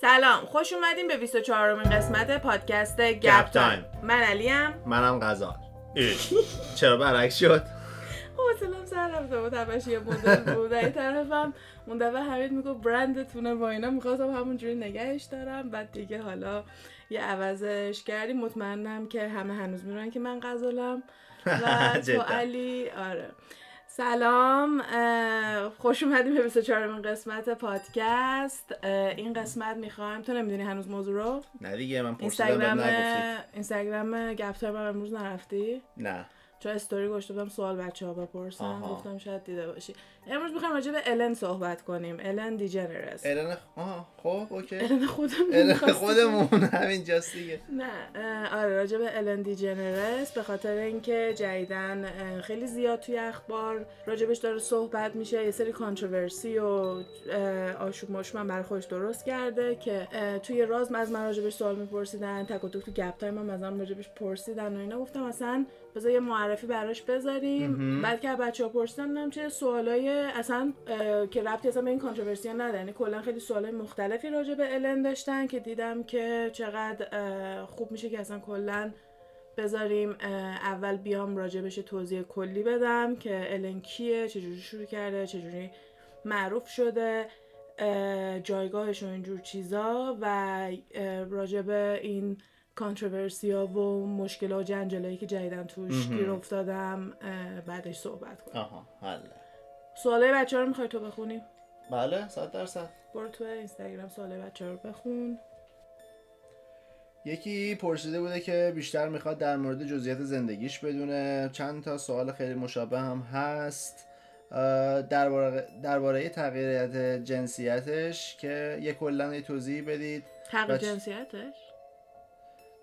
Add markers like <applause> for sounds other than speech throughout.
سلام خوش اومدیم به 24 امین قسمت پادکست گپ تایم. من علیم. منم غزال. چرا برعکس شد؟ حوصلم سر رفته بود همش یه مدل بود. این طرفم اون دفعه حمید میگو برندتونه با اینا. می‌خواستم همونجوری نگهش دارم. بعد دیگه حالا یه عوضش کردیم. مطمئنم که همه هنوز میرن که من غزالم. و <laughs> تو. علی آره. سلام خوش اومدیم به 24 امین قسمت پادکست. این قسمت می‌خوایم تو نمی‌دونی هنوز موضوع رو؟ نه دیگه من پرسیدم اینستاگرام اینستاگرام هم امروز نرفتی؟ نه. چون استوری گذاشته بودم سوال بچه ها بپرسن. آها. گفتم شاید دیده باشی. امروز می‌خوایم راجع به الن صحبت کنیم. الن دیجنرس الان آه خب اوکی. الن خودمون می‌خواستیم. خودمون همینجاست دیگه. نه آره راجع به الن دیجنرس به خاطر اینکه جدیدن خیلی زیاد توی اخبار راجبش داره صحبت میشه. یه سری controversy و آشوب هم برای خودش درست کرده که توی راز از من راجبش سوال میپرسیدن تک و تو گپ time هم از من راجبش پرسیدن و اینا. گفتم اصلا بذار یه معرفی براش بذاریم. بعد که بچه ها پرسیدن دیدم چه سوالای اصلا که ربطی اصلا به این controversy ها نداره. یعنی کلا خیلی سوالای مختلفی راجع به الن داشتن که دیدم که چقدر خوب میشه که اصلا کلا بذاریم اول بیام راجبش یه توضیح کلی بدم که الن کیه چجوری شروع کرده چجوری معروف شده اه، جایگاهش و اینجور چیزا و اه، راجب این کانتروورسی ها و مشکل و جنجالایی که جدیدن توش گیر افتادم بعدش صحبت کنم. آها حله سوالای بچه ها رو می‌خوای تو بخونی؟ بله صد درصد. برو تو اینستاگرام سوالای بچه ها رو بخون. یکی پرسیده بوده که بیشتر می‌خواد در مورد جزئیات زندگیش بدونه. چند تا سوال خیلی مشابه هم هست. درباره درباره تغییرات جنسیتش که یه کلا توضیح بدید. تغییر جنسیتش؟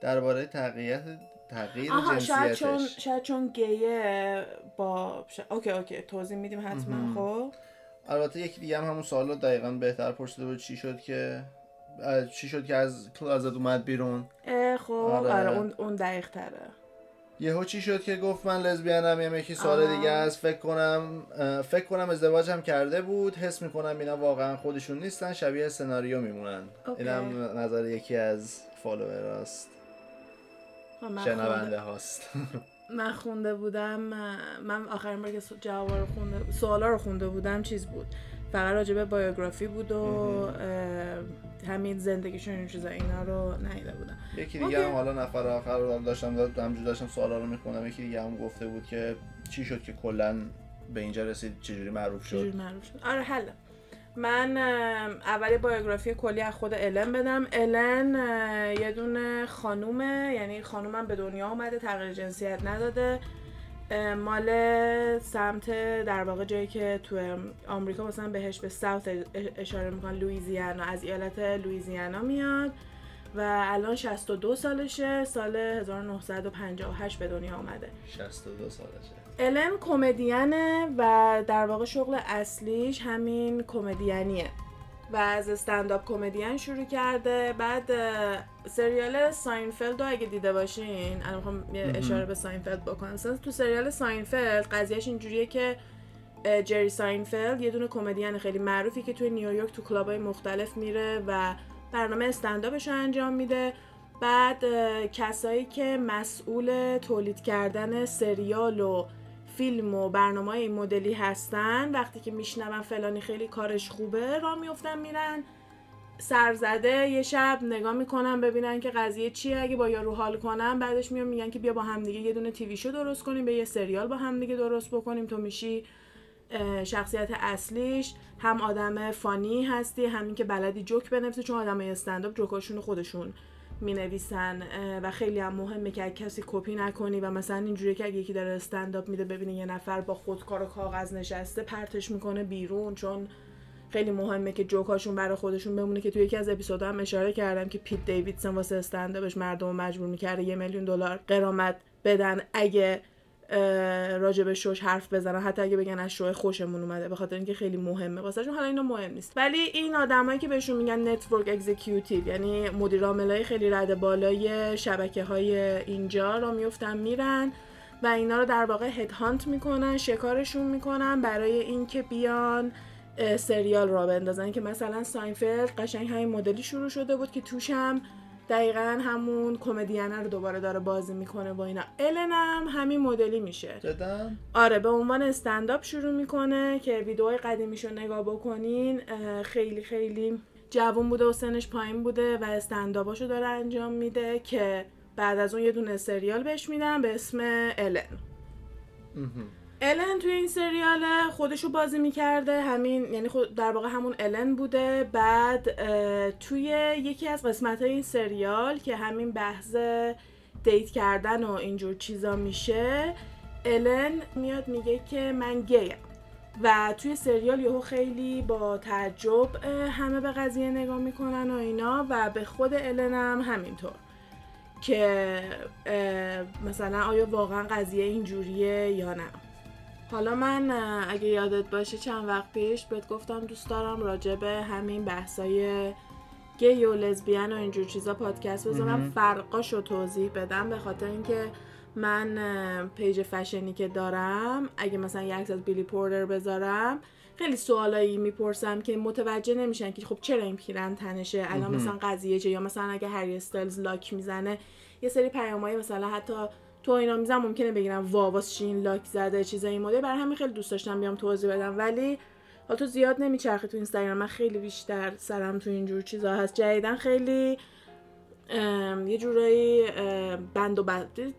درباره تغییرات تغییر آها شاید چون شاید چون گیه با ش... اوکی اوکی توضیح میدیم حتما خب؟ البته یکی دیگه هم همون سوال رو دقیقا بهتر پرسیده بود چی شد که چی شد که از کلازت اومد بیرون؟ خب آره. آره, اون اون دقیق تره. یهو چی شد که گفت من لزبیانم یا یکی آها. دیگه است. فکر کنم فکر کنم ازدواج هم کرده بود. حس می‌کنم اینا واقعا خودشون نیستن شبیه سناریو میمونن. اینم نظر یکی از فالووراست شنونده هاست. <laughs> من خونده بودم من آخرین بار که جوابا رو خونده سوالا رو خونده بودم چیز بود؟ فقط راجع به بایوگرافی بود و همین زندگیشون این چیزا اینا رو ندیده بودم. یکی دیگه. هم حالا نفر آخر رو داشتم داد همجور داشتم سوالا رو می‌خونم یکی دیگه هم گفته بود که چی شد که کلا به اینجا رسید چجوری معروف شد؟ چجوری معروف شد؟ آره حله من اول بایوگرافی کلی از خود الن بدم. الن یه دونه خانومه یعنی خانومم به دنیا اومده تغییر جنسیت نداده. مال سمت در واقع جایی که تو آمریکا مثلا بهش به south اشاره می‌کنن لویزیانا از ایالت لویزیانا میاد و الان 62 سالشه. سال 1958 به دنیا اومده. 62 سالشه. الن کمدینه و در واقع شغل اصلیش همین کمدینیه. و از stand-up comedian شروع کرده. بعد سریال ساینفلد رو اگه دیده باشین الان می‌خوام یه اشاره به ساینفلد بکنم. تو سریال ساینفلد قضیهش اینجوریه که جری ساینفلد یه دونه کمدین خیلی معروفی که توی نیویورک تو club ای مختلف میره و برنامه استنداپش رو انجام میده. بعد کسایی که مسئول تولید کردن سریال و فیلم و برنامه این مدلی هستن وقتی که میشنون فلانی خیلی کارش خوبه راه میفتن میرن. سرزده یه شب نگاه می‌کنن ببینن که قضیه چیه اگه با یارو حال کنن بعدش میان میگن که بیا با همدیگه یه دونه TV show درست کنیم به یه سریال با همدیگه درست بکنیم. تو میشی شخصیت اصلیش هم آدم فانی هستی همین که بلدی جوک بنویسی چون آدم استنداپ جوکاشون خودشون می نویسن و خیلی هم مهمه که کسی کپی نکنی و مثلا اینجوری که اگه یکی داره استنداپ میده ببینه یه نفر با خودکار و کاغذ نشسته پرتش می‌کنه بیرون. چون خیلی مهمه که جوکاشون برای خودشون بمونه که توی یکی از اپیزودها هم اشاره کردم که پیت دیویدسون واسه استنداپش مردم مجبور می‌کرده یه میلیون دلار قرامت بدن. اگه راجع به شوش حرف بزنن. حتی اگه بگن از شو خوشمون اومده به خاطر اینکه خیلی مهمه. واسهشون حالا اینا مهم نیست. ولی این آدمایی که بهشون میگن network executive یعنی مدیر عاملای خیلی رده بالای شبکه های اینجا رو میفتن میرن و اینا رو در واقع headhunt می‌کنن شکارشون می‌کنن برای اینکه بیان سریال راه بندازن. که مثلا ساینفلد قشنگ همین مدلی شروع شده بود که توش هم دقیقا همون کمدینه رو دوباره داره بازی می‌کنه با اینا. الن هم همین مدلی میشه. جدا. آره به عنوان استنداپ شروع می‌کنه که ویدئوهای قدیمیشو نگاه بکنین خیلی خیلی جوون بوده و سنش پایین بوده و استنداپاشو داره انجام میده که بعد از اون یه دونه سریال بهش میدن به اسم الن الن توی این سریال خودشو بازی می‌کرده. همین یعنی خود در واقع همون الن بوده. بعد توی یکی از قسمت های این سریال که همین بحث دیت کردن و اینجور چیزا میشه الن میاد میگه که من گیم. و توی سریال یهو خیلی با تعجب همه به قضیه نگاه می‌کنن و اینا و به خود الن هم همینطور. که مثلا آیا واقعا قضیه اینجوریه یا نه. حالا من اگه یادت باشه چند وقت پیش بهت گفتم دوست دارم راجع به همین بحثای گی و لزبیان و اینجور چیزا پادکست بزنم. فرقاشو توضیح بدم به خاطر اینکه من page fashion ی که دارم اگه مثلا یه عکس از بیلی پورتر بذارم خیلی سوالایی می‌پرسم که متوجه نمیشن که خب چرا این پیرن تنشه؟ الان مثلا قضیه چیه؟ یا مثلا اگه هری استایلز لاک می‌زنه یه سری پیامایی مثلا حتی تو اینا می‌زنم ممکنه بگیرم وا واسه چی لاک زده چیزای این مدل برای همین خیلی دوست داشتم بیام توضیح بدم. ولی حالا تو زیاد نمیچرخه تو اینستاگرام. من خیلی بیشتر سرم تو اینجور چیزا هست. جدیدن خیلی یه جورایی بند و بند.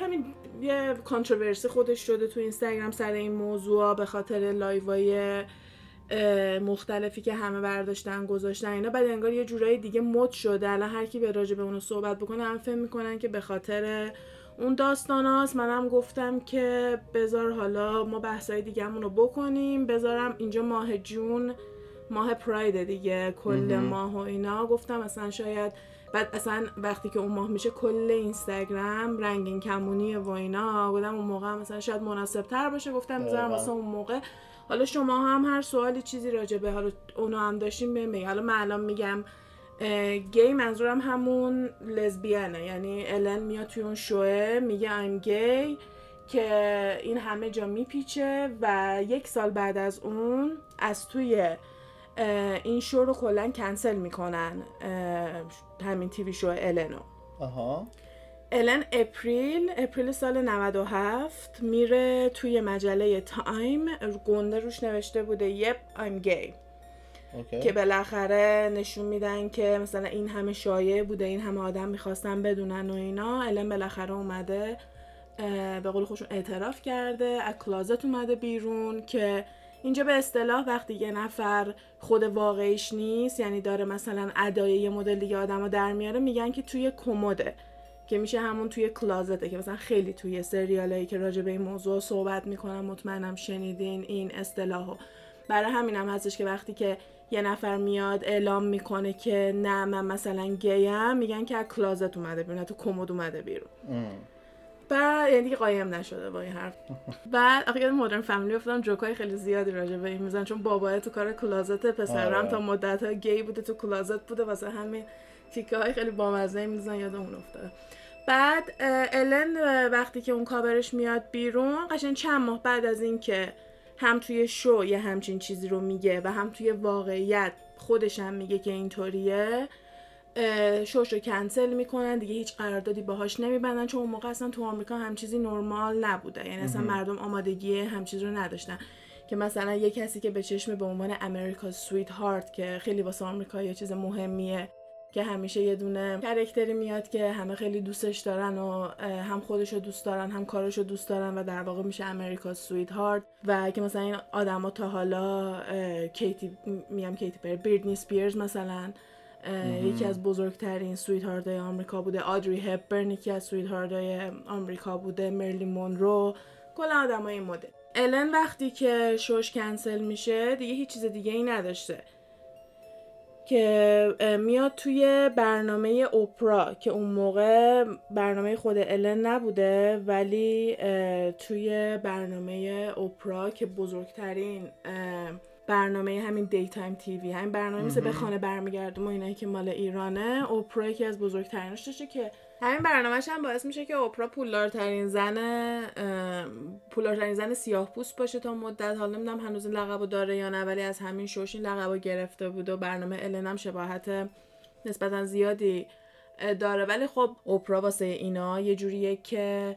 همین یه کانتروورسی خودش شده تو اینستاگرام سر این موضوع به خاطر لایوای مختلفی که همه برداشتن گذاشتن اینا. بعد انگار یه جورایی دیگه مد شده. الان هر کی به راجع به اونو صحبت بکنه هم فهم می‌کنن که به خاطر اون داستان هاست منم گفتم که بذار حالا ما بحثای دیگه رو بکنیم. بذارم اینجا ماه جون ماه پراید دیگه کل ماه و اینا. گفتم اصلا شاید بعد اصلا وقتی که اون ماه میشه کل اینستاگرام رنگین کمونی و اینا. بودم اون موقع مثلا شاید مناسب تر باشه. گفتم بذارم واسه اون موقع. حالا شما هم هر سوالی چیزی راجع به حالا اونو هم داشتیم بهم حالا من الان میگم گی منظورم همون لزبیانه یعنی الن میاد توی اون شوه میگه I'm گی که این همه جا میپیچه و یک سال بعد از اون از توی این شو رو کلا کنسل می‌کنن همین TV show النو آها. الن April April سال 97 میره توی مجله تایم گنده روش نوشته بوده yep I'm gay که بالاخره نشون میدن که مثلا این همه شایع بوده این همه آدم می‌خواستن بدونن و اینا. الان بالاخره اومده به قول خودشون اعتراف کرده از closet اومده بیرون که اینجا به اصطلاح وقتی یه نفر خود واقعیش نیست یعنی داره مثلا ادای یه مدل دیگه آدم در میاره میگن که توی کموده که میشه همون توی کلازته که مثلا خیلی توی سریالایی که راجع به این موضوع صحبت می‌کنم مطمئنم شنیدین این اصطلاحو. برای همینم هستش که وقتی که یه نفر میاد اعلام می‌کنه که نه من مثلا گیم. میگن که از کلازت اومده بیرون تو کمد اومده بیرون. بعد یعنی دیگه قایم نشده با این حرف. <laughs> بعد آخه مدرن فامیلی افتادم جوکای خیلی زیادی راجع به این میزن چون بابای تو کار کلازت پسرم آره. تا مدت ها گی بوده تو کلازت بوده واسه همین تیکه های خیلی بامزه میزن یاد اون افتاده. بعد الن وقتی که اون کابرش میاد بیرون قشن چند ماه بعد از اینکه هم توی شو یه همچین چیزی رو میگه و هم توی واقعیت خودش هم میگه که اینطوریه شوش رو کنسل می‌کنن دیگه هیچ قراردادی باهاش نمیبندن چون اون موقع اصلا تو آمریکا همچین چیزی نرمال نبوده. یعنی اصلا مردم آمادگی همچین چیز رو نداشتن. که مثلا یه کسی که به چشم به عنوان America's sweetheart که خیلی واسه آمریکا یه چیز مهمیه که همیشه یه دونه character ی میاد که همه خیلی دوستش دارن و هم خودش رو دوست دارن هم کارش رو دوست دارن و در واقع میشه America's sweetheart و که مثلا این آدما تا حالا کیتی میام کیتی پر بیردنی سپیرز مثلا یکی از بزرگترین سویت های آمریکا بوده آدری هپبرن یکی از سویت های آمریکا بوده مرلی مونرو کل آدم های مدل. الن وقتی که شوش کنسل میشه دیگه هیچ چیز دیگه ای نداشته. که میاد توی برنامه اوپرا که اون موقع برنامه خود الن نبوده ولی توی برنامه اوپرا که بزرگترین برنامه همین دی تایم تیوی همین برنامه مثل به خانه برمیگردم و اینایی که مال ایرانه اوپرا یکی از بزرگتریناش داشته که همین برنامهش هم باعث میشه که اوپرا پولدارترین زن پولدارترین زن سیاه پوست باشه تا مدت. حالا نمی‌دونم هنوز این لقبو داره یا نه ولی از همین شوش این لقبو گرفته بود و برنامه الن هم شباهت نسبتا زیادی داره. ولی خب اوپرا واسه اینا یه جوریه که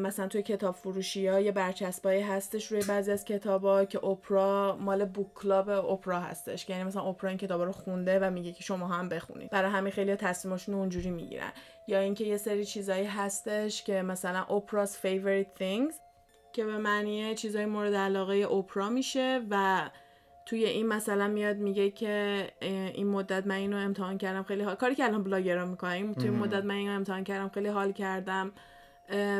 مثلا توی کتاب فروشی ها یه برچسبایی هستش روی بعضی از کتابا که اوپرا مال بوک کلاب اوپرا هستش. یعنی مثلا اوپرا این کتابا رو خونده و میگه که شما هم بخونید. برای همین خیلی تصمیمشون اونجوری می‌گیرن. یا اینکه یه سری چیزایی هستش که مثلا اوپرا's favorite things که به معنی چیزای مورد علاقه اوپرا میشه و توی این مثلا میاد میگه که این مدت من اینو امتحان کردم خیلی حال کاری که الان بلاگرا می‌کنن توی مدت من اینو امتحان کردم خیلی حال کردم.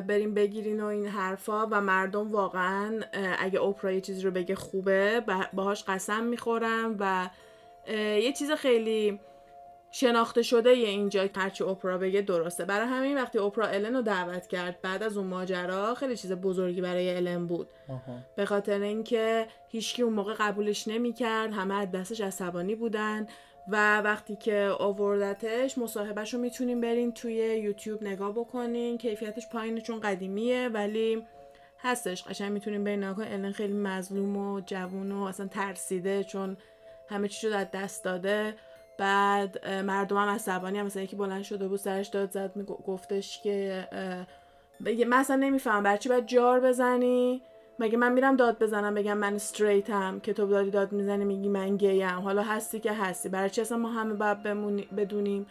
بریم بگیرین و این حرفا و مردم واقعا اگه اوپرا یه چیزی رو بگه خوبه باهاش قسم می‌خورم و یه چیز خیلی شناخته شده یه اینجا هرچی اوپرا بگه درسته. برای همین وقتی اوپرا الن رو دعوت کرد بعد از اون ماجرا خیلی چیز بزرگی برای الن بود. به خاطر اینکه هیچکی اون موقع قبولش نمی‌کرد همه از دستش عصبانی بودن و وقتی که آوردتش مصاحبهش رو می‌تونیم برین توی یوتیوب نگاه بکنین. کیفیتش پایینه چون قدیمیه ولی هستش. قشنگ می‌تونیم برین نگاه الان خیلی مظلوم و جوون و اصلا ترسیده چون همه چی رو از دست داده. بعد مردم هم عصبانی هم مثلا یکی بلند شده بود سرش داد زد گفتش که من اصلا نمیفهم برچی باید جار بزنی؟ مگه من میرم داد بزنم بگم من استریتم که تو دادی داد می‌زنی میگی من گیم حالا هستی که هستی برای چی اصلا ما همه باید بدونیم؟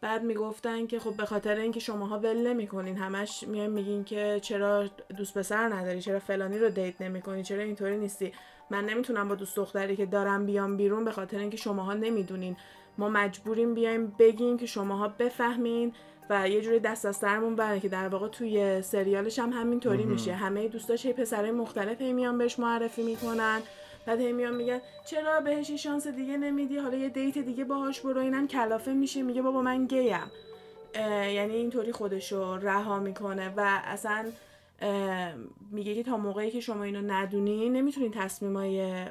بعد می‌گفتن که خب به خاطر اینکه شماها ول نمی‌کنین همش میایم میگین که چرا دوست پسر نداری چرا فلانی رو دیت نمی‌کنی چرا اینطوری نیستی؟ من نمی‌تونم با دوست دختری که دارم بیام بیرون به خاطر اینکه شماها نمی‌دونین. ما مجبوریم بیایم بگیم که شماها بفهمین و یه جوری دست از سرمون بره که در واقع توی سریالش هم همینطوری میشه. همه دوستاش هی پسرای مختلف هی میان بهش معرفی می‌کنن. بعد هی میان میگن چرا بهش شانس دیگه نمیدی؟ حالا یه دیت دیگه باهاش برو. اینم کلافه میشه. میگه بابا من گیم. یعنی اینطوری خودشو رها می‌کنه و اصلا میگه که تا موقعی که شما اینو ندونی نمی‌تونی تصمیمای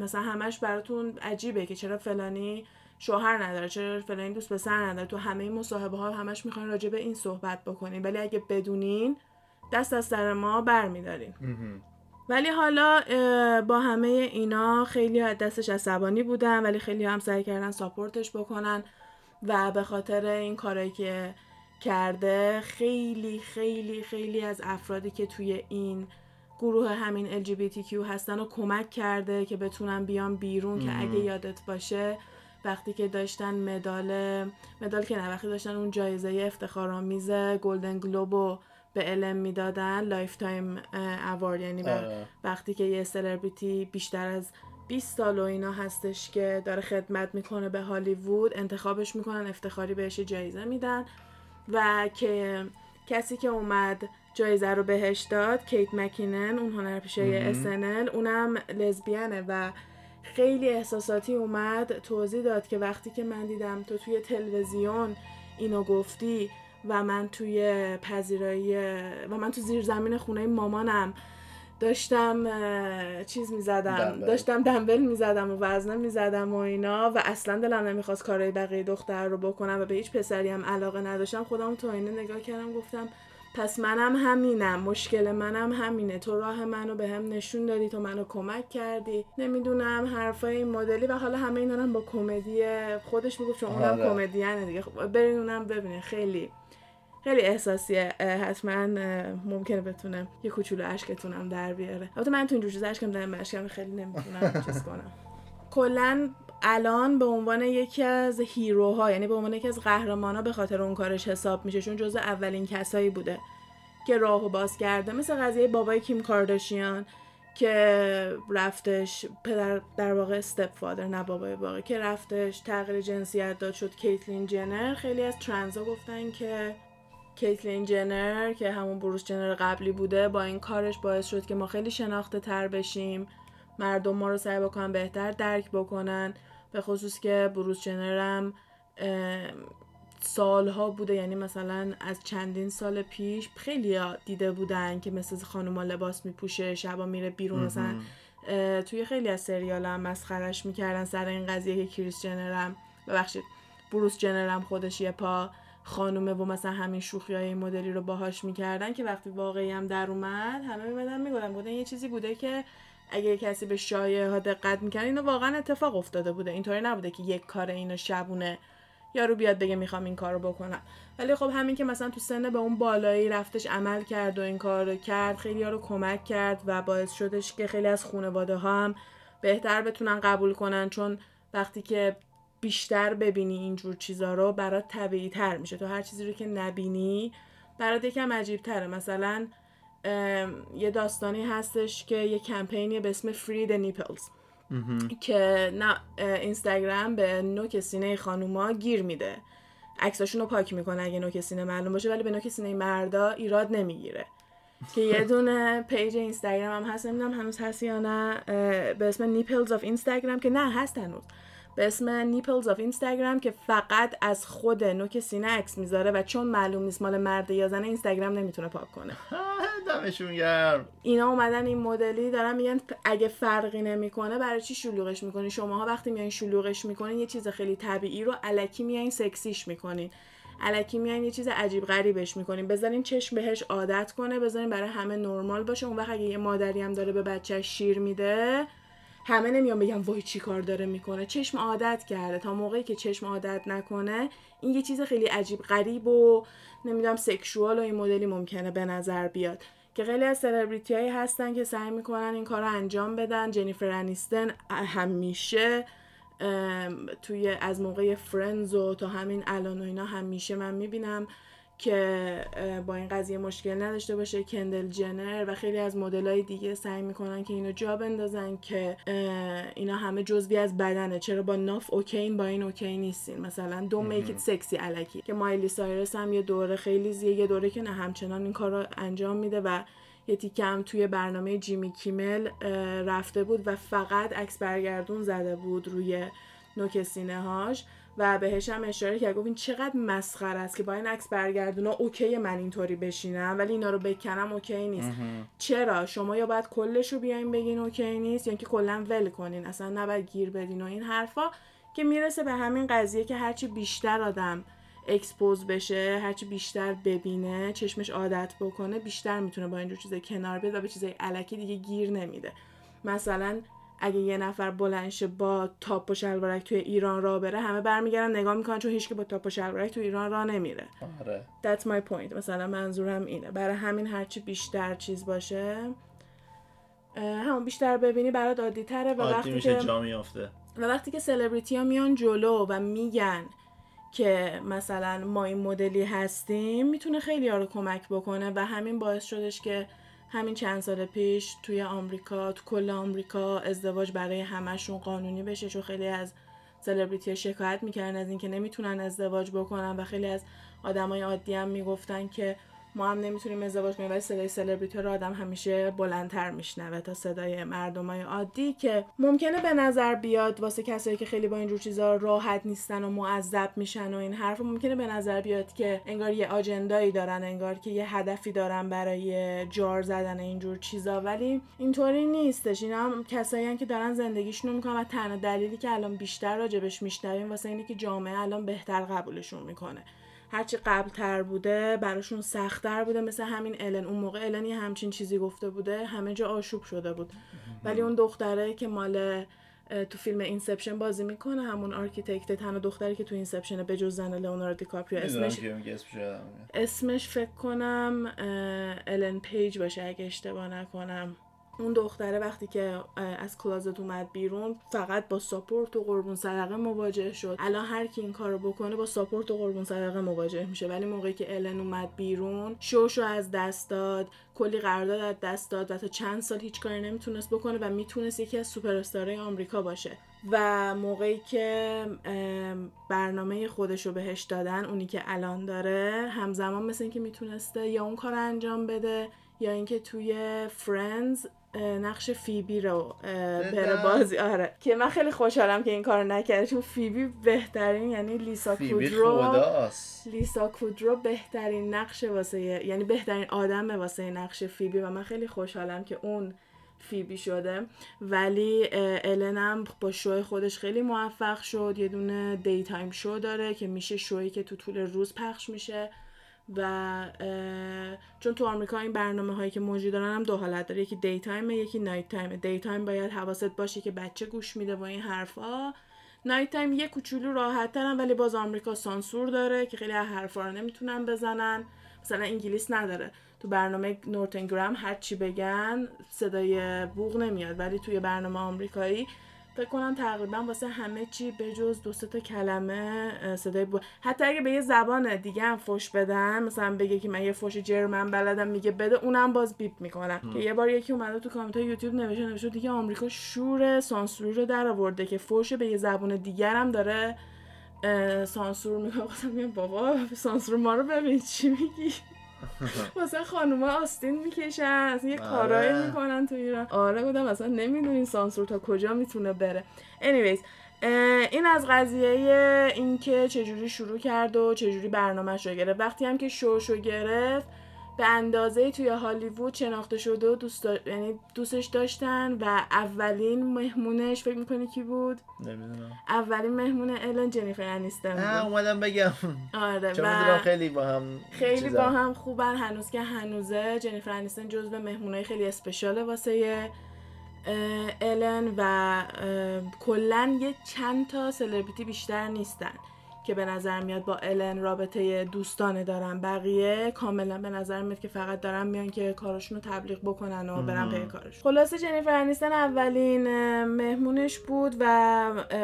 مثلا همش براتون عجیبه که چرا فلانی شوهر نداره چرا فلانی دوست پسر نداره. تو همه این مصاحبه ها همش می‌خواین راجع به این صحبت بکنین. ولی اگه بدونین دست از سر ما برمیدارین. ولی حالا با همه اینا خیلی از دستش عصبانی بودن ولی خیلی هم سعی کردن ساپورتش بکنن و به خاطر این کارایی که کرده خیلی خیلی خیلی از افرادی که توی این گروه همین LGBTQ هستن و کمک کرده که بتونن بیان بیرون که اگه یادت باشه وقتی که داشتن مدال مدال که نه وقتی داشتن اون جایزه افتخارآمیز گلدن گلوبو به الن می‌دادن lifetime award یعنی آره. وقتی که یه سلبریتی بیشتر از 20 سال و اینا هستش که داره خدمت می‌کنه به هالیوود انتخابش می‌کنن افتخاری بهش جایزه میدن و که کسی که اومد جایزه رو بهش داد کیت مکینن اون هنرپیشه SNL اونم لزبیانه و خیلی احساساتی اومد توضیح داد که وقتی که من دیدم تو توی تلویزیون اینو گفتی و من توی پذیرایی و من تو زیر زمین خونه مامانم داشتم چیز می‌زدم. دنبل. داشتم دنبل می‌زدم و وزنه می‌زدم و اینا و اصلا دلم نمی‌خواست کارهای بقیه دختر رو بکنم و به هیچ پسری هم علاقه نداشتم. خودم تو اینه نگاه کردم گفتم پس منم همینم مشکل منم همینه. تو راه منو به هم نشون دادی تو منو کمک کردی. نمی‌دونم حرفای این مدلی و حالا همه اینا هم با کمدی خودش می‌گفت چون اونم آره. کمدیانه دیگه. خب برین اونم ببینه خیلی خیلی احساسیه حتما ممکنه بتونه یه کوچولو اشکتونم در بیاره. البته من تو این جوجه اشکم در اشکم خیلی نمی‌تونم <laughs> چیز کنم. کلا الان به عنوان یکی از هیروها یعنی به عنوان یکی از قهرمانا به خاطر اون کارش حساب میشه چون جزء اولین کسایی بوده که راهو باز کرده. مثل قضیه بابای کیم کارداشیان که رفتش پدر در واقع استپ فادر نه بابای واقعی که رفتش تغییر جنسیت داد شد کیتلین جنر. خیلی از ترنزا گفتن که کیتلین جنر که همون بروس جنر قبلی بوده با این کارش باعث شد که ما خیلی شناخته تر بشیم. مردم ما رو سعی بکنن بهتر درک بکنن. به خصوص که بروس جنرم سالها بوده یعنی مثلا از چندین سال پیش خیلی دیده بودن که مثل خانوما لباس میپوشه شبا میره بیرون مثلا توی خیلی از سریال هم مسخرش می‌کردن سر این قضیه که کریس جنرم ببخشید بروس جنرم خودش یه پا خانومه و مثلا همین شوخی های مدلی رو باهاش می‌کردن که وقتی واقعی هم در اومد همه میمدن می‌گفتن بودن یه چیزی بوده که اگه کسی به شایعه ها دقت می‌کنه اینو واقعا اتفاق افتاده بوده. اینطوری نبوده که یک کار اینو شبونه یارو بیاد بگه می‌خوام این کارو بکنم. ولی خب همین که مثلا تو سن به اون بالایی رفتش عمل کرد و این کار رو کرد خیلی ها رو کمک کرد و باعث شدش که خیلی از خانواده ها هم بهتر بتونن قبول کنن. چون وقتی که بیشتر ببینی اینجور چیزا رو برات طبیعی تر میشه. تو هر چیزی رو که نبینی برات یکم عجیب تره مثلا یه داستانی هستش که یه کمپینی به اسم Free the Nipples که نه اینستاگرام به نوک سینه خانوما گیر میده. عکساشون رو پاک می‌کنه اگه نوک سینه معلوم باشه ولی به نوک سینه مردا ایراد نمی‌گیره. که یه دونه page اینستاگرام هم هست نمی‌دونم هنوز هست یا نه به اسم Nipples of Instagram که نه هست هنوز. به اسم Nipples of Instagram که فقط از خود نوک سینه عکس می‌ذاره و چون معلوم نیست مال مرد یا زنه اینستاگرام نمی‌تونه پاک کنه. <laughs> دمشون گرم. اینا اومدن این مدلی دارن میگن اگه فرقی نمی‌کنه برای چی شلوغش می‌کنین شماها وقتی میایین شلوغش می‌کنین یه چیز خیلی طبیعی رو الکی میایین سکسیش می‌کنین. الکی میایین یه چیز عجیب غریبش می‌کنین. بذارین چشم بهش عادت کنه بذارین برای همه نرمال باشه. اون وقت اگه یه مادری هم داره به بچه شیر میده همه نمیان بگم وای چی کار داره می‌کنه. چشم عادت کرده. تا موقعی که چشم عادت نکنه این یه چیز خیلی عجیب غریب و نمی‌دونم سکشوال و این مدلی ممکنه به نظر بیاد. که خیلی از سلبریتی هایی هستن که سعی می‌کنن این کار رو انجام بدن. جنیفر انیستن همیشه توی از موقع Friends و تا همین الان و اینا همیشه من می‌بینم که با این قضیه مشکل نداشته باشه. کندل جنر و خیلی از مدل های دیگه سعی می‌کنن که اینو جا بندازن که اینا همه جزوی از بدنه. چرا با ناف okay ن با این okay نیستین. مثلا دو میکیت سکسی علکی. که مایلی سایرس هم یه دوره خیلی زیاد. یه دوره که نه همچنان این کار رو انجام میده و یه تیکم توی برنامه جیمی کیمل رفته بود و فقط عکس برگردون زده بود روی نوک سینه هاش و بهش هم اشاره کرد. گفت این چقدر مسخره است که با این عکس برگردونا okay من اینطوری بشینم ولی اینا رو بکنم okay نیست. چرا؟ شما یا باید کلش رو بیاین بگین okay نیست یا اینکه کلا ول کنین. اصلا نباید گیر بدین و این حرفا. که می‌رسه به همین قضیه که هرچی بیشتر آدم expose بشه هرچی بیشتر ببینه چشمش عادت بکنه بیشتر می‌تونه با اینجور چیزای کنار بیاد و به چیزای الکی دیگه گیر نمیده. مثلا اگه یه نفر بلنشه با تاپ و شلوارک توی ایران را بره همه برمیگردن نگاه می‌کنن چون هیچ که با تاپ و شلوارک توی ایران را نمیره. آره. That's my point. مثلا منظورم اینه. برای همین هرچی بیشتر چیز باشه همون بیشتر ببینی برات عادی تره و وقتی میشه که جا میافته. و وقتی که سلبریتی ها میان جلو و میگن که مثلا ما این مدلی هستیم می‌تونه خیلی ها رو کمک بکنه و همین باعث شدش که همین چند سال پیش توی آمریکا تو کل آمریکا ازدواج برای همشون قانونی بشه چون خیلی از سلبریتی شکایت می‌کردن از اینکه نمی‌تونن ازدواج بکنن و خیلی از آدمای عادی هم می‌گفتن که ما هم نمی‌تونیم ازدواج کنیم ولی صدای سلبریتی رو آدم همیشه بلندتر میشنوه تا صدای مردمای عادی که ممکنه به نظر بیاد واسه کسایی که خیلی با اینجور چیزا راحت نیستن و معذب میشن و این حرف ممکنه به نظر بیاد که انگار یه آجندایی دارن انگار که یه هدفی دارن برای جار زدن اینجور چیزا. ولی اینطوری نیستش. اینا هم کسایی که دارن زندگیشون رو می‌کنن و تنها دلیلی که الان بیشتر راجبش میشنویم واسه اینه که جامعه الان بهتر قبولشون می‌کنه. هرچی قبل تر بوده براشون سختتر بوده. مثل همین الن. اون موقع الن یه همچین چیزی گفته بوده. همه جا آشوب شده بود. ولی اون دختره که مال تو فیلم Inception بازی می‌کنه همون architect تنها دختری که تو Inception به جز زن لئوناردو دیکاپریو اسمش اسمش فکر کنم الن پیج باشه اگه اشتباه نکنم. اون دختره وقتی که از closet اومد بیرون فقط با support و قربون صدقه مواجه شد. الان هر کی این کارو بکنه با support و قربون صدقه مواجه میشه. ولی موقعی که الن اومد بیرون شوشو از دست داد کلی قرارداد از دست داد و تا چند سال هیچ کاری نمی‌تونست بکنه و می‌تونست یکی از سوپر استارای آمریکا باشه. و موقعی که برنامه خودش رو بهش دادن اونی که الان داره همزمان مثل اینکه می‌تونسته یا اون کار انجام بده یا اینکه توی Friends نقش فیبی رو بره بازی. آره. که من خیلی خوشحالم که این کار نکرده چون فیبی بهترین یعنی لیسا کودرو لیسا کودرو بهترین نقش واسه یعنی بهترین آدم واسه نقش فیبی و من خیلی خوشحالم که اون فیبی شده. ولی الن هم با شو خودش خیلی موفق شد. یه دونه daytime show داره که میشه شویی که تو طول روز پخش میشه. و چون تو آمریکا این برنامه هایی که موجود دارن هم دو حالت داره. یکی daytime یکی nighttime daytime باید حواست باشه که بچه گوش میده و این حرفا. nighttime یه کوچولو راحت ترن ولی باز آمریکا سانسور داره که خیلی حرفا رو نمی‌تونن بزنن. مثلا انگلیس نداره. تو برنامه نورتن گرام هر چی بگن صدای بوق نمیاد. ولی توی برنامه آمریکایی فکر کنم تقریبا واسه همه چی به جز دو تا کلمه صدای بوق حتی اگه به یه زبان دیگه هم فوش بدن مثلا بگه که من یه فوش جرمن بلدم میگه بده اونم باز beep می‌کنن که یه بار یکی اومده تو کامنت یوتیوب نوشته نوشته دیگه آمریکا شور سانسوری رو در آورده که فوش به یه زبان دیگر هم داره سانسور می‌کنه. <laughs> بابا سانسور ما رو ببین چی میگی. <laughs> واسه خانوما آستین می‌کشن اصلا یه کارایی آره. می‌کنن تو ایران. آره بودم اصلا نمی‌دونین سانسور تا کجا می‌تونه بره. Anyways این از قضیه اینکه چجوری شروع کرد و چجوری برنامهش رو گرفت. وقتی هم که شوشو گرفت به اندازه توی هالیوود شناخته شده و دوست یعنی دوستش داشتن و اولین مهمونش فکر می‌کنی کی بود؟ نمی‌دونم. اولین مهمون الان جنیفر انیستن بود. اومدم بگم. آره و خیلی با هم خیلی با هم خوبن هنوز که هنوزه. جنیفر انیستن جزو مهمونای خیلی اسپشیال واسه الن و کلا یه چند تا سلبریتی بیشتر نیستن. که به نظر میاد با الن رابطه دوستانه دارن. بقیه کاملا به نظر میاد که فقط دارن میان که کارشون رو تبلیغ بکنن و برن پی کارش. خلاصه جنیفر انیستن اولین مهمونش بود و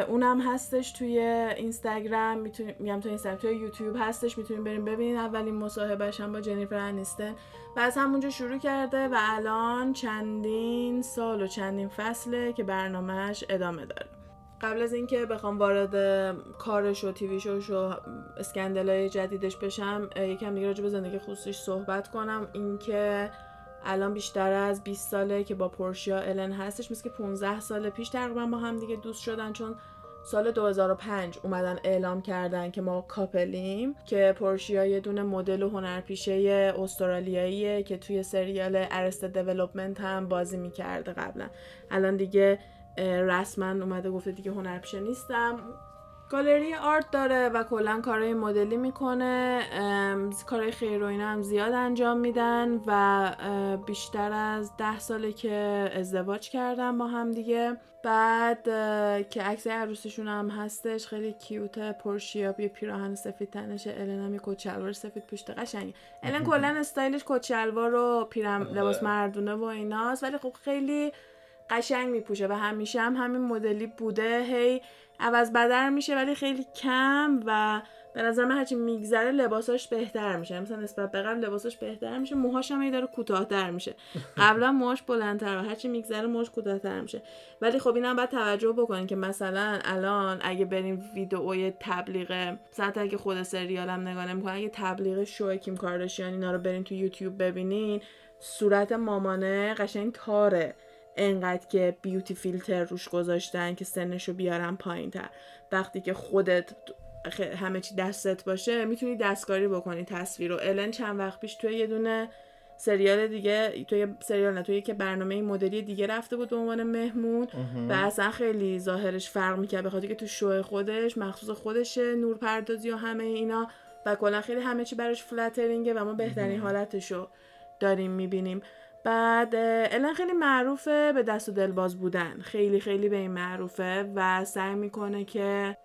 اونم هستش توی اینستاگرام. می‌تونیم میگم تو اینستاگرام توی یوتیوب هستش. می‌تونیم بریم ببینین. اولین مصاحبهش هم با جنیفر انیستن. و از همونجا شروع کرده و الان چندین سال و چندین فصله که برنامهش ادامه داره. قبل از اینکه بخوام وارد کارش و تیوی شوش و اسکندلای جدیدش بشم یکم دیگه راجع به زندگی خصوصیش صحبت کنم. اینکه الان بیشتر از 20 ساله که با پورشیا الن هستش مثل که 15 سال پیش تقریبا با هم دیگه دوست شدن چون سال 2005 اومدن اعلام کردن که ما کاپلیم که پورشیا یه دونه مدل و هنرپیشه استرالیاییه که توی سریال ارست دیولپمنت هم بازی می‌کرده قبلا. الان دیگه رسما اومده گفته دیگه هنرپیشه نیستم. گالری آرت داره و کلا کارهای مدلی می‌کنه. کارهای خیر و اینا هم زیاد انجام میدن و بیشتر از ده ساله که ازدواج کردن با هم دیگه. بعد که عکس عروسشون هم هستش خیلی کیوته پرشیا یه پیراهن سفید تنشه الن هم یه سفید پوشته قشنگه. الن کلا <laughs> استایلش کت و پیرم آره. لباس مردونه و ایناست. ولی خب خیلی قشنگ میپوشه و همیشه هم همین مدلی بوده. هی عوض بدر میشه ولی خیلی کم و به نظر من هرچی میگذره لباساش بهتر میشه. مثلا نسبت به قبل لباساش بهتر میشه موهاش هم داره کوتاهتر میشه. قبلا موهاش بلندتر و هرچی میگذره موهاش کوتاهتر میشه. ولی خب اینم باید توجه بکنین که مثلا الان اگه بریم ویدئوی تبلیغ مثلا اگه خود سریالم نگاه نمی‌کنن اگه تبلیغ شو کیم کارداشیان اینا رو برین تو یوتیوب ببینین صورت مامانه قشنگ تاره. انقدر که بیوتی فیلتر روش گذاشتن که سنشو بیارن پایین تر وقتی که خودت همه چی دستت باشه می‌تونی دستکاری بکنی تصویر رو الن چند وقت پیش توی یه دونه سریال دیگه توی سریال نه توی که برنامه مدلی دیگه رفته بود به عنوان مهمون و اصلا خیلی ظاهرش فرق می‌کرد به خاطر که تو شو خودش مخصوص خودشه نور پردازی و همه اینا و کلا خیلی همه چی براش فلترینگه و ما بهترین حالتشو داریم می‌بینیم. بعد الان خیلی معروفه به دست و دلباز بودن. خیلی خیلی به این معروفه و سعی می‌کنه که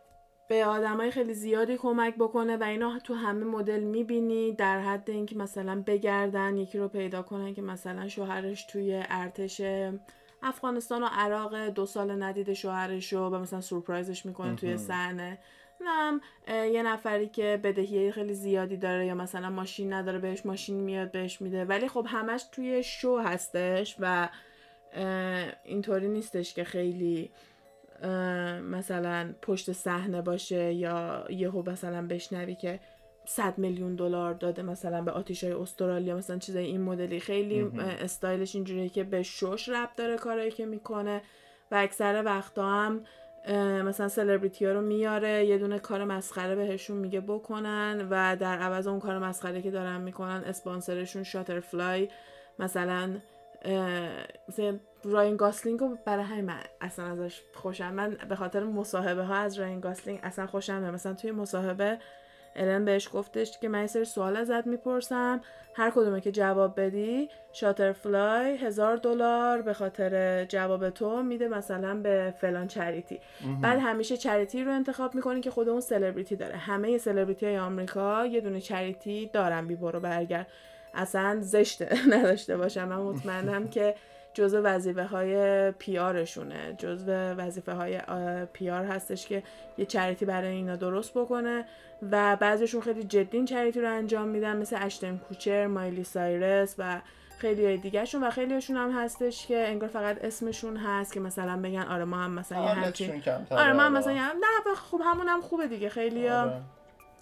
به آدمای خیلی زیادی کمک بکنه و اینا تو همه مدل می‌بینی در حد اینکه مثلا بگردن یکی رو پیدا کنن که مثلا شوهرش توی ارتش افغانستان و عراق دو سال ندیده شوهرش رو و مثلا سورپرایزش می‌کنه توی صحنه. نم یه نفری که بدهی خیلی زیادی داره یا مثلا ماشین نداره بهش ماشین میاد بهش میده. ولی خب همش توی شو هستش و اینطوری نیستش که خیلی مثلا پشت صحنه باشه یا یهو مثلا بشنوی که 100 میلیون دلار داده مثلا به آتیشای استرالیا مثلا چیزای این مدلی. خیلی استایلش اینجوریه که به شوش رب داره کارایی که می‌کنه و اکثر وقتا هم مثلا سلبریتی ها رو میاره یه دونه کار مسخره بهشون میگه بکنن و در عوض اون کار مسخره که دارن می‌کنن اسپانسرشون Shutterfly مثلا مثلا راین گاسلینگ رو برای همین من اصلا ازش خوشم. من به خاطر مصاحبه ها از راین گاسلینگ اصلا خوشم مثلا توی مصاحبه الن بهش گفتش که من یه سری سوال ازت می‌پرسم. هر کدومه که جواب بدی Shutterfly هزار دلار به خاطر جواب تو میده مثلا به فلان charity بعد همیشه چریتی رو انتخاب می‌کنی که خود اون سلبریتی داره. همه سلبریتی های آمریکا یه دونه چریتی دارن. بی برو برگرد. اصلا زشته. <laughs> نداشته باشم. من مطمئنم که جزء وظیفه های پیارشونه جزء وظیفه های پیار هستش که یه چریتی برای اینا درست بکنه و بعضیشون خیلی جدین چریتی رو انجام میدن مثل اشتن کوچر مایلی سایرس و خیلی دیگهشون و خیلیشون هم هستش که انگار فقط اسمشون هست که مثلا بگن آره ما هم مثلا یه همچین آره ما هم مثلا نه خب همون هم خوبه دیگه. خیلی آره.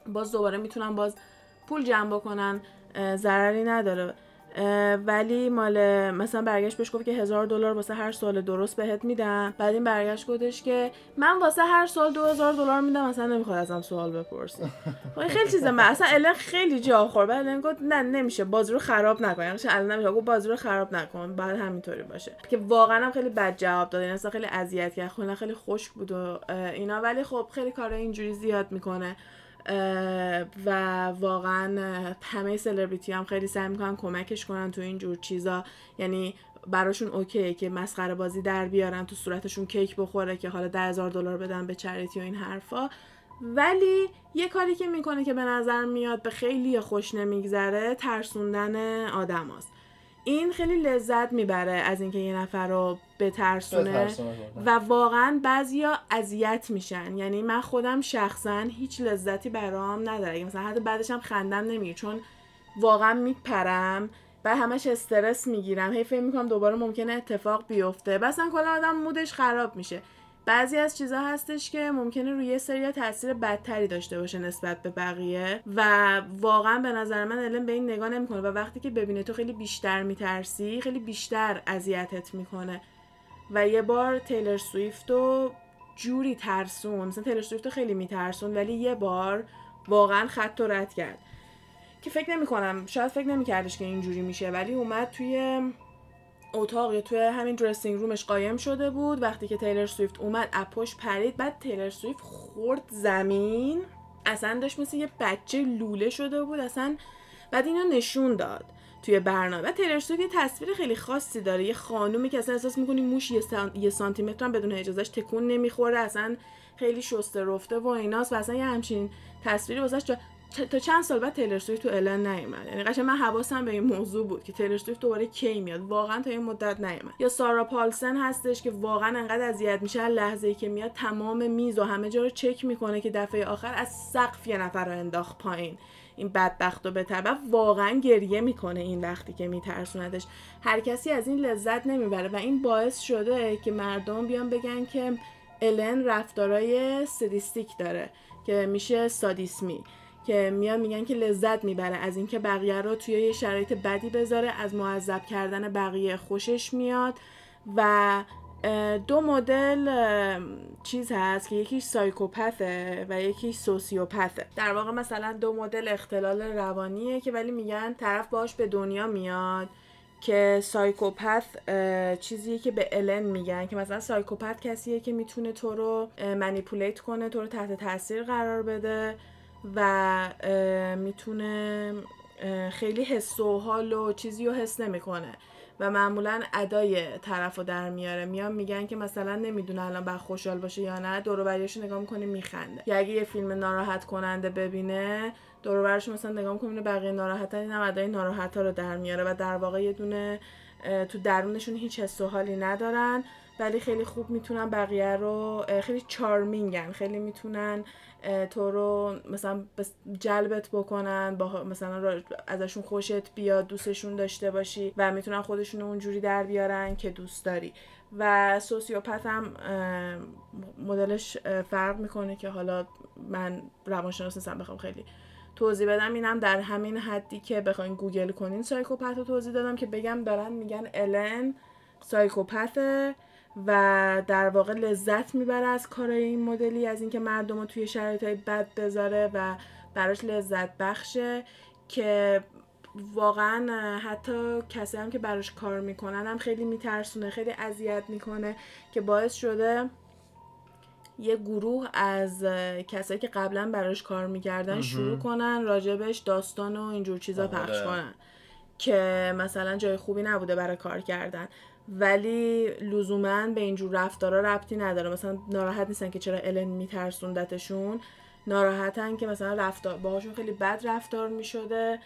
باز دوباره می‌تونن باز پول جمع بکنن ضرری نداره. ولی مال مثلا برگشت بهش گفت که هزار دلار واسه هر سال درست بهت میدم. بعد این برگشت گفتش که من واسه هر سال دو هزار دلار میدم مثلا نمی‌خواد ازم سوال بپرسی. <laughs> خب خیلی چیز من اصلا الان خیلی جا خورد بعد الان گفت نه نمیشه. بازی رو خراب نکن. یعنی الان نمیشه. گفت بازی رو خراب نکن. بعد همینطوری باشه. که واقعا هم خیلی بد جواب داد. یعنی اصلا خیلی اذیت کرد. خیلی خیلی خوش بود و اینا. ولی خب خیلی کارا اینجوری زیاد می‌کنه. و واقعا همه سلبریتی هم خیلی سعی می‌کنن کمکش کنن تو این جور چیزا یعنی براشون اوکیه که مسخره بازی در بیارن تو صورتشون کیک بخوره که حالا ده هزار دلار بدن به چریتی و این حرفا ولی یه کاری که می‌کنه که به نظر میاد به خیلی خوش نمیگذره ترسوندن آدم هست. این خیلی لذت می‌بره از اینکه یه نفر رو بترسونه و واقعا بعضیا اذیت میشن. یعنی من خودم شخصا هیچ لذتی برام نداره. مثلا حتی بعدش هم خندم نمیگه چون واقعا میپرم و همش استرس می‌گیرم. هی فکر می‌کنم دوباره ممکنه اتفاق بیفته. بسن کلا آدم مودش خراب میشه. بعضی از چیزها هستش که ممکنه روی یه سری تاثیر بدتری داشته باشه نسبت به بقیه و واقعا به نظر من الان به این نگاه نمی‌کنه و وقتی که ببینه تو خیلی بیشتر میترسی خیلی بیشتر اذیتت می‌کنه. و یه بار تیلر سویفت رو جوری ترسون مثلا تیلر سویفت خیلی میترسون ولی یه بار واقعا خط و رد کرد. که فکر نمی کنم شاید فکر نمی کردش که اینجوری میشه ولی اومد توی اتاق توی همین درسینگ رومش قایم شده بود. وقتی که تیلر سویفت اومد اپوش پرید. بعد تیلر سویفت خورد زمین. اصلا داشت مثل یه بچه لوله شده بود. اصلا بعد اینو نشون داد توی برنامه. و تیلر سویفت یه تصویر خیلی خاصی داره. یه خانومی که اصلا احساس می‌کنی موش یه, سان... یه سانتی متر بدون اجازهش تکون نمی‌خوره. اصلا خیلی شسته رفته و ایناست. و اصلا یه همچین تصویری واسش تا چند سال بعد تیلر سویفت تو الان نیومد. یعنی قشنگ من حواسم به این موضوع بود که تیلر سویفت دوباره کی میاد. واقعا تا این مدت نیومد. یا سارا پالسن هستش که واقعا انقدر اذیت میشه. لحظه ای که میاد تمام میز و همه جا رو چک می‌کنه که دفعه آخر از سقف یه نفر رو انداخت پایین. این بدبخت و به واقعا گریه می‌کنه این وقتی که میترسوندش. هر کسی از این لذت نمی‌بره و این باعث شده که مردم بیان بگن که الن رفتارای سدیستیک داره که میشه سادیسمی. که میان میگن که لذت می‌بره از اینکه بقیه رو توی یه شرایط بدی بذاره از معذب کردن بقیه خوشش میاد و دو مدل چیز هست که یکی سایکوپثه و یکی سوسیوپثه در واقع مثلا دو مدل اختلال روانیه که ولی میگن طرف باش به دنیا میاد که سایکوپث چیزیه که به الن میگن که مثلا سایکوپث کسیه که می‌تونه تو رو منیپولیت کنه تو رو تحت تاثیر قرار بده. و می‌تونه خیلی حس و حال و چیزی رو حس نمی‌کنه. و معمولا ادای طرف رو در میاره. میان میگن که مثلا نمی‌دونه الان باید خوشحال باشه یا نه دور و نگاه می‌کنه میخنده. یا اگه یه فیلم ناراحت کننده ببینه دور مثلا نگاه می‌کنه بقیه ناراحت این هم ادای ناراحت ها رو در میاره. و در واقع یه دونه تو درونشون هیچ حس و حالی ندارن. ولی خیلی خوب می‌تونن بقیه رو خیلی چارمینگن. خیلی می‌تونن تو رو مثلا جلبت بکنن با مثلا ازشون خوشت بیاد دوستشون داشته باشی و می‌تونن خودشون اونجوری در بیارن که دوست داری. و سوسیوپت هم مدلش فرق می‌کنه که حالا من روانشناس نیستم بخوام خیلی توضیح بدم. اینم در همین حدی که بخواین گوگل کنین سایکوپت رو توضیح دادم که بگم دارن میگن الن سایکوپته. و در واقع لذت می‌بره از کارای این مدلی از اینکه مردم رو توی شرایط بد بذاره و براش لذت بخشه که واقعا حتی کسی هم که براش کار می‌کنن هم خیلی میترسونه خیلی اذیت می‌کنه که باعث شده یه گروه از کسایی که قبلا براش کار می‌کردن شروع کنن راجبش داستان و اینجور چیزا آره. پخش کنن که مثلا جای خوبی نبوده برای کار کردن ولی لزوما به اینجور رفتارا ربطی نداره. مثلا ناراحت نیستن که چرا الن میترسوندتشون. ناراحتن که مثلا رفتار باهاشون خیلی بد رفتار می‌شده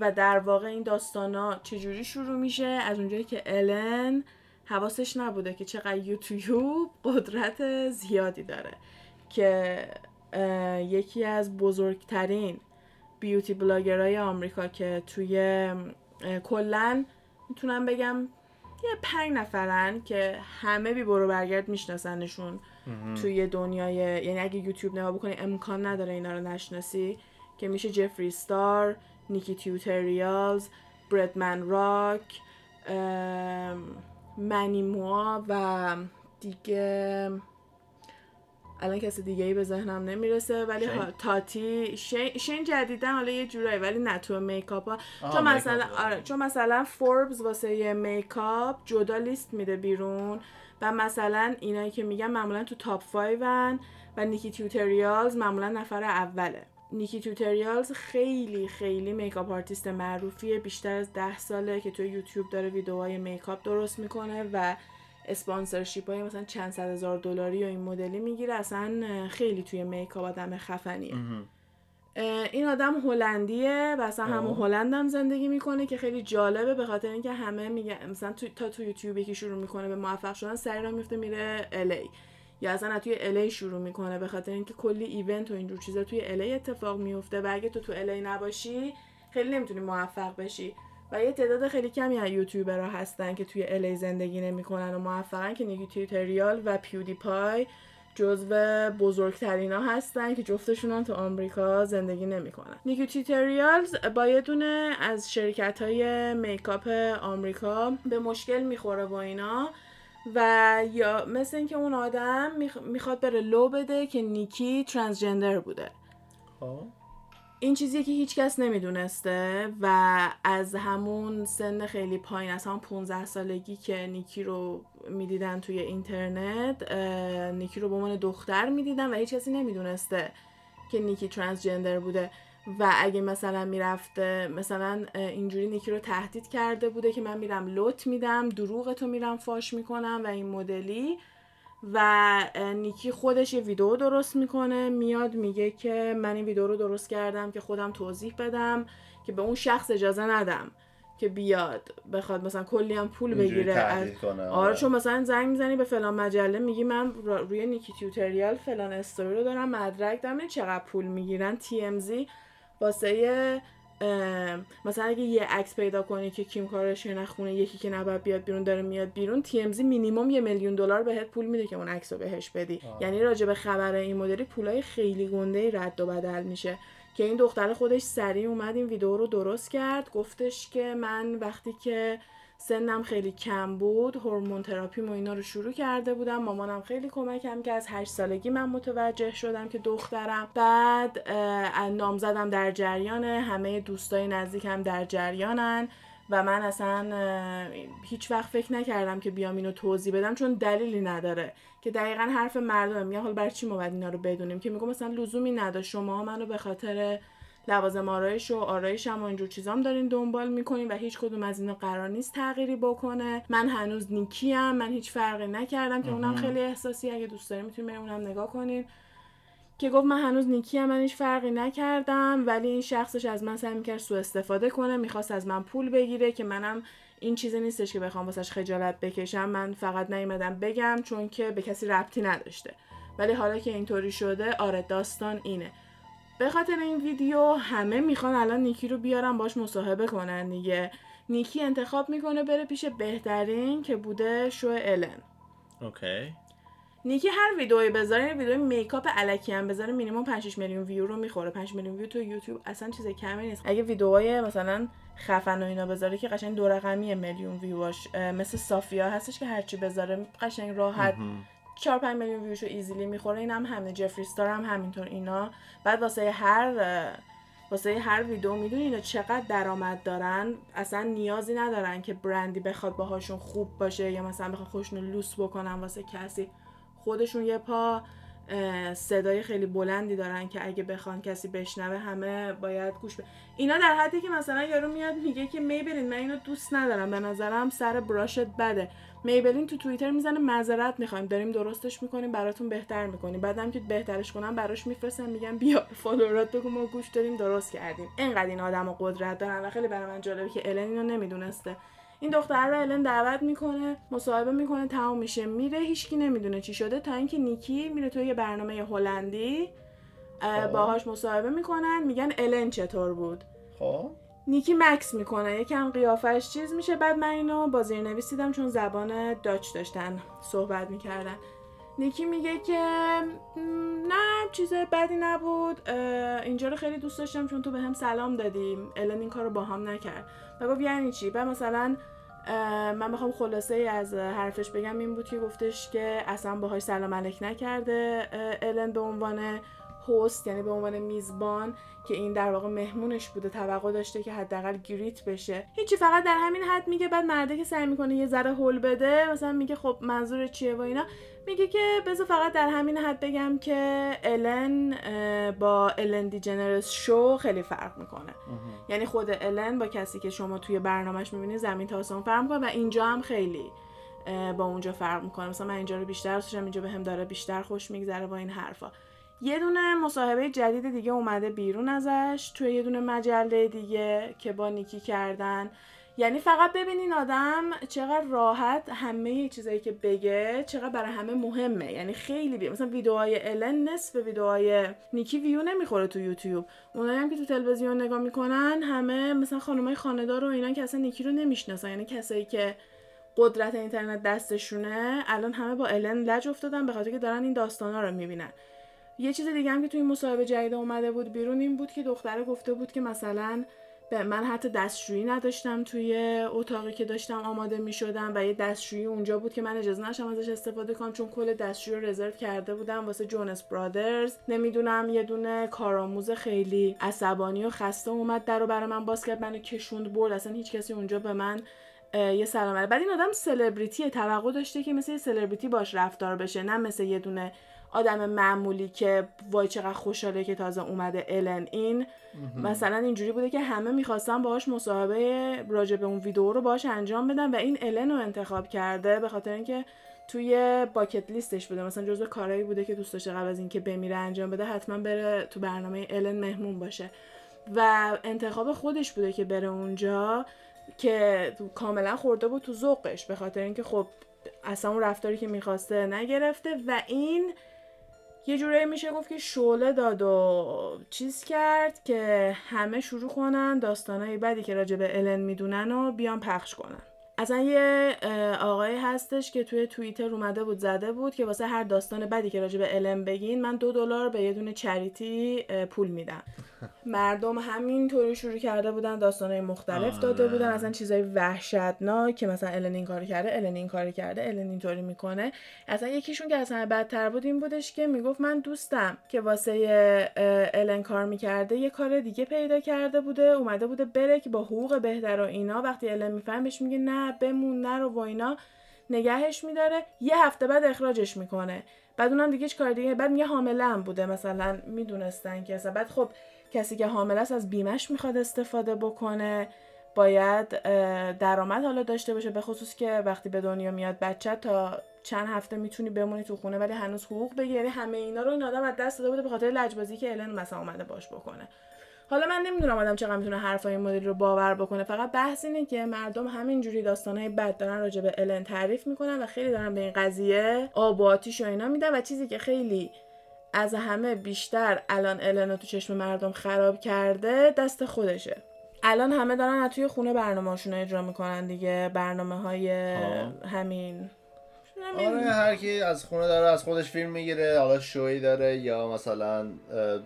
و در واقع این داستانا چجوری شروع میشه؟ از اونجایی که الن حواسش نبوده که چقدر یوتیوب قدرت زیادی داره که یکی از بزرگترین بیوتی بلاگرهای آمریکا که توی کلا می‌تونم بگم یه پنج نفرن که همه بی برو برگرد میشناسنشون توی دنیای یعنی اگه یوتیوب نگاه بکنی امکان نداره اینا رو نشناسی که میشه جفری ستار نیکی تیوتریالز Bretman Rock Manny MUA و دیگه الان کسی دیگه ای به ذهنم نمی‌رسه ولی؟ ها- Tati, Shane, Shane جدیدا حالا یه جورایی ولی نه تو makeup ها. چون مثلا آره چون مثلا فوربس واسه یه makeup جدا لیست میده بیرون و مثلا اینایی که میگن معمولا تو top 5 و NikkieTutorials معمولا نفر اوله. NikkieTutorials خیلی خیلی makeup artist معروفیه بیشتر از ده ساله که توی یوتیوب داره ویدیوهای makeup درست می‌کنه و sponsorship های مثلا چند صد هزار دلاری و این مدلی می‌گیره اصلا خیلی توی makeup آدم خفنیه. این آدم هلندیه و اصلا همون آه. هلند هم زندگی می‌کنه که خیلی جالبه به خاطر اینکه همه میگن مثلا تو تا تو یوتیوبی که شروع می‌کنه به موفق شدن سریع راه میفته میره LA یا اصلا توی الی شروع می‌کنه به خاطر اینکه کلی ایونت و اینجور چیزا توی الی اتفاق میفته و اگه تو تو الی نباشی خیلی نمی‌تونی موفق بشی. و یه تعداد خیلی کمی از یوتیوبرها هستن که توی الی زندگی نمی‌کنن و موفقن که نیکی تیوتریال و پیودی پای جزو بزرگترین ها هستن که جفتشون هم تو آمریکا زندگی نمی‌کنن نیکی تیوتریالز با یه دونه از شرکت های میکاپ آمریکا به مشکل می‌خوره با اینا و یا مثل اینکه اون آدم میخ- می‌خواد بره لو بده که نیکی ترانسجندر بوده خب. این چیزیه که هیچکس نمی‌دونسته و از همون سن خیلی پایین از همون 15 سالگی که نیکی رو می‌دیدن توی اینترنت نیکی رو به عنوان دختر می‌دیدن و هیچ کسی نمی‌دونسته که نیکی ترانسجندر بوده. و اگه مثلا می‌رفته مثلا اینجوری نیکی رو تهدید کرده بوده که من میرم لوت میدم دروغ تو میرم فاش می‌کنم و این مدلی و نیکی خودش یه ویدیو درست می‌کنه. میاد میگه که من این ویدیو رو درست کردم که خودم توضیح بدم که به اون شخص اجازه ندم که بیاد بخواد مثلا کلی هم پول بگیره. از کنه آره چون مثلا زنگ می‌زنی به فلان مجله میگی من را- روی نیکی تیوتریال فلان استوری رو دارم مدرک دارم چقدر پول می‌گیرن؟ TMZ واسه اه، مثلا اگه یه عکس پیدا کنی که کیم کارشین از خونه یکی که نباید بیاد بیرون داره میاد بیرون TMZ مینیمم یه میلیون دلار بهت پول میده که اون عکس رو بهش بدی آه. یعنی راجع به خبر این مدلی پولای خیلی گنده رد و بدل میشه که این دختر خودش سریع اومد این ویدیو رو درست کرد گفتش که من وقتی که سنم خیلی کم بود هورمون تراپی و اینا رو شروع کرده بودم. مامانم خیلی کمکم که از هشت سالگی من متوجه شدم که دخترم. بعد نامزدم در جریانه. همه دوستای نزدیکم در جریانن. و من اصلا هیچ وقت فکر نکردم که بیام اینو توضیح بدم چون دلیلی نداره. که دقیقا حرف مردم میگن حالا برای چی ما باید اینا رو بدونیم؟ که میگم مثلا لزومی نداره شما منو به خاطر لوازم آرایش و آرایشم و اینجور چیزام دارین دنبال می‌کنین و هیچ کدوم از اینا قرار نیست تغییری بکنه. من هنوز نیکیم من هیچ فرقی نکردم که اونم. خیلی احساسی اگه دوست دارین می‌تونین برین اونم نگاه کنین. که گفت من هنوز نیکیم من هیچ فرقی نکردم ولی این شخصش از من سعی می‌کرد سوء استفاده کنه می‌خواست از من پول بگیره که منم این چیزی نیستش که بخوام واسش خجالت بکشم. من فقط نیومدم بگم چون که به کسی ربطی نداشته. ولی حالا که اینطوری شده آره داستان اینه. به خاطر این ویدیو همه می‌خوان الان نیکی رو بیارن باش مصاحبه کنن دیگه. نیکی انتخاب می‌کنه بره پیش بهترین که بوده شو الن اوکی. نیکی هر ویدئویی بذاره یه ویدیو makeup الکی هم بذاره مینیمم 5 6 میلیون ویو رو می‌خوره. 5 میلیون ویو تو یوتیوب اصلا چیز کمی نیست. اگه ویدئوهای مثلا خفن و اینا بذاره که قشنگ دو رقمی میلیون ویواش اه، مثل صافیا هستش که هرچی بذاره قشنگ راحت. 4 5 میلیون ویوشو ایزیلی می‌خوره اینم همه جفری ستار هم همینطور اینا. بعد واسه هر واسه هر ویدیو می‌دونی اینا چقدر درآمد دارن؟ اصلا نیازی ندارن که برندی بخواد باهاشون خوب باشه یا مثلا بخواد خوشون لوس بکنن واسه کسی. خودشون یه پا صدای خیلی بلندی دارن که اگه بخوان کسی بشنوه همه باید گوش به اینا در حدی که مثلا یارو میاد میگه که می‌برین من اینو دوست ندارم. به نظرم سر براشت بده. میبلین تو توییتر می‌زنه معذرت می‌خوایم. داریم درستش می‌کنیم براتون بهتر می‌کنیم. بعدم که بهترش کنم براش میفرستم میگم بیا فالوورات بگو ما گوش داریم درست کردیم. اینقدر این آدم قدرت دارن و خیلی برای من جالبه که الن اینو نمی‌دونسته. این دختر رو الن دعوت می‌کنه مصاحبه می‌کنه تمام میشه. میره هیچکی نمی‌دونه چی شده. تا اینکه نیکی میره توی یه برنامه هلندی خب. باهاش مصاحبه می‌کنن. میگن الن چطور بود؟ خب. نیکی مکس می‌کنه. یکم قیافش چیز میشه. بعد من اینو با زیرنویس دیدم چون زبان داچ داشتن صحبت می‌کردن. نیکی میگه که "م، نه چیز بدی نبود. اینجا رو خیلی دوست داشتم چون تو به هم سلام دادیم الان این کار رو با هم نکرد. و گفت یعنی چی؟ بعد مثلا من می‌خوام خلاصه ای از حرفش بگم این بود که گفتش که اصلا باهاش سلام علیک نکرده الن به عنوان هوست یعنی به عنوان میزبان که این در واقع مهمونش بوده توقع داشته که حداقل گریت بشه. هیچی فقط در همین حد میگه بعد مرده که سعی می‌کنه یه ذره هول بده مثلا میگه خب منظور چیه و اینا. میگه که بذار فقط در همین حد بگم که الن با الن دیجنرس شو خیلی فرق می‌کنه. یعنی خود الن با کسی که شما توی برنامهش می‌بینی زمین تا آسمون فرق می‌کنه و اینجا هم خیلی با اونجا فرق می‌کنه. مثلا من اینجا رو بیشتر دوست داشتم اینجا به هم داره بیشتر خوش میگذره با این حرفا. یه دونه مصاحبه جدید دیگه اومده بیرون ازش توی یه دونه مجله دیگه که با نیکی کردن. یعنی فقط ببینین آدم چقدر راحت همه چیزایی که بگه چقدر برای همه مهمه. یعنی خیلی بی... مثلا ویدیوهای الن نصف ویدیوهای نیکی ویو نمی‌خوره تو یوتیوب. اونایی هم که تو تلویزیون نگاه می‌کنن همه مثلا خانمای خانه‌دار و اینا که اصلا نیکی رو نمی‌شناسن. یعنی کسایی که قدرت اینترنت دستشونه الان همه با الن لج افتادن به خاطر که دارن این داستانا رو می‌بینن. یه چیز دیگه هم که توی این مصاحبه جدید اومده بود بیرون این بود که دختره گفته بود که مثلا به من حتی دستشویی نداشتم توی اتاقی که داشتم آماده می شدم و یه دستشویی اونجا بود که من اجازه نشم ازش استفاده کنم چون کل دستشویی رو رزرو کرده بودم واسه جونس برادرز. نمی‌دونم یه دونه کارآموز خیلی عصبانی و خسته اومد در رو برای من باز کرد منو کشوند برد. اصلا هیچ کسی اونجا به من یه سلام بعد این آدم سلبریتیه توقع داشته که مثل یه سلبریتی باش رفتار بشه نه مثل یه دونه آدم معمولی که وای چقدر خوشحاله که تازه اومده الن این مثلا اینجوری بوده که همه می‌خواستن باهاش مصاحبه راجع به اون ویدیو رو باهاش انجام بدن و این الن رو انتخاب کرده به خاطر اینکه توی باکت لیستش بوده. مثلا جزو کارهایی بوده که دوست داشته قبل از اینکه بمیره انجام بده حتما بره تو برنامه الن مهمون باشه. و انتخاب خودش بوده که بره اونجا که تو- کاملا خورده بود تو ذوقش به خاطر اینکه خب اصلا اون رفتاری که می‌خواسته نگرفته و این یه جورایی میشه گفت که شعله داد و چیز کرد که همه شروع کنن داستانهای بدی که راجع به الن می‌دونن و بیان پخش کنن. اصلا یه اه، آقایی هستش که توی توییتر اومده بود زده بود که واسه هر داستان بدی که راجع به الن بگین من دو دلار به یه دونه چریتی پول میدم. <laughs> مردم همینطوری شروع کرده بودن داستانهای مختلف داده آره. بودن اصلا چیزای وحشتناک که مثلا الن این کار کرده الن این کار کرده الن اینطوری می‌کنه. اصلا یکیشون که اصلا بدتر بود این بودش که می‌گفت من دوستم که واسه الن کار می‌کرده یه کار دیگه پیدا کرده بوده اومده بوده بره که با حقوق بهتر و اینا. وقتی الن میفهم بهش میگه نه بمون نرو و اینا نگهش میداره. یه هفته بعد اخراجش می‌کنه. بعد اونم دیگه هیچ کار دیگه بعد میگه حامله هم بوده مثلا می‌دونستن که بعد خب کسی که حامله است از بیمش می‌خواد استفاده بکنه. باید درآمد حالا داشته باشه به خصوص که وقتی به دنیا میاد بچه تا چند هفته می‌تونی بمونی تو خونه ولی هنوز حقوق بگیری. همه اینا رو این آدم از دست داده بوده به خاطر لجبازی که الن مثلا اومده باش بکنه. حالا من نمی‌دونم آدم چقدر می‌تونه حرفای این مدل رو باور بکنه فقط بحث اینه که مردم همینجوری داستانهای بد دارن راجع به الن تعریف می‌کنن و خیلی دارن به این قضیه آب و آتیش و اینا میدن و چیزی که خیلی از همه بیشتر الان الن رو تو چشم مردم خراب کرده دست خودشه الان همه دارن از توی خونه برنامه‌هاشون رو اجرا می‌کنن دیگه برنامه های. همین آره هر کی از خونه داره از خودش فیلم می‌گیره حالا شوی داره یا مثلا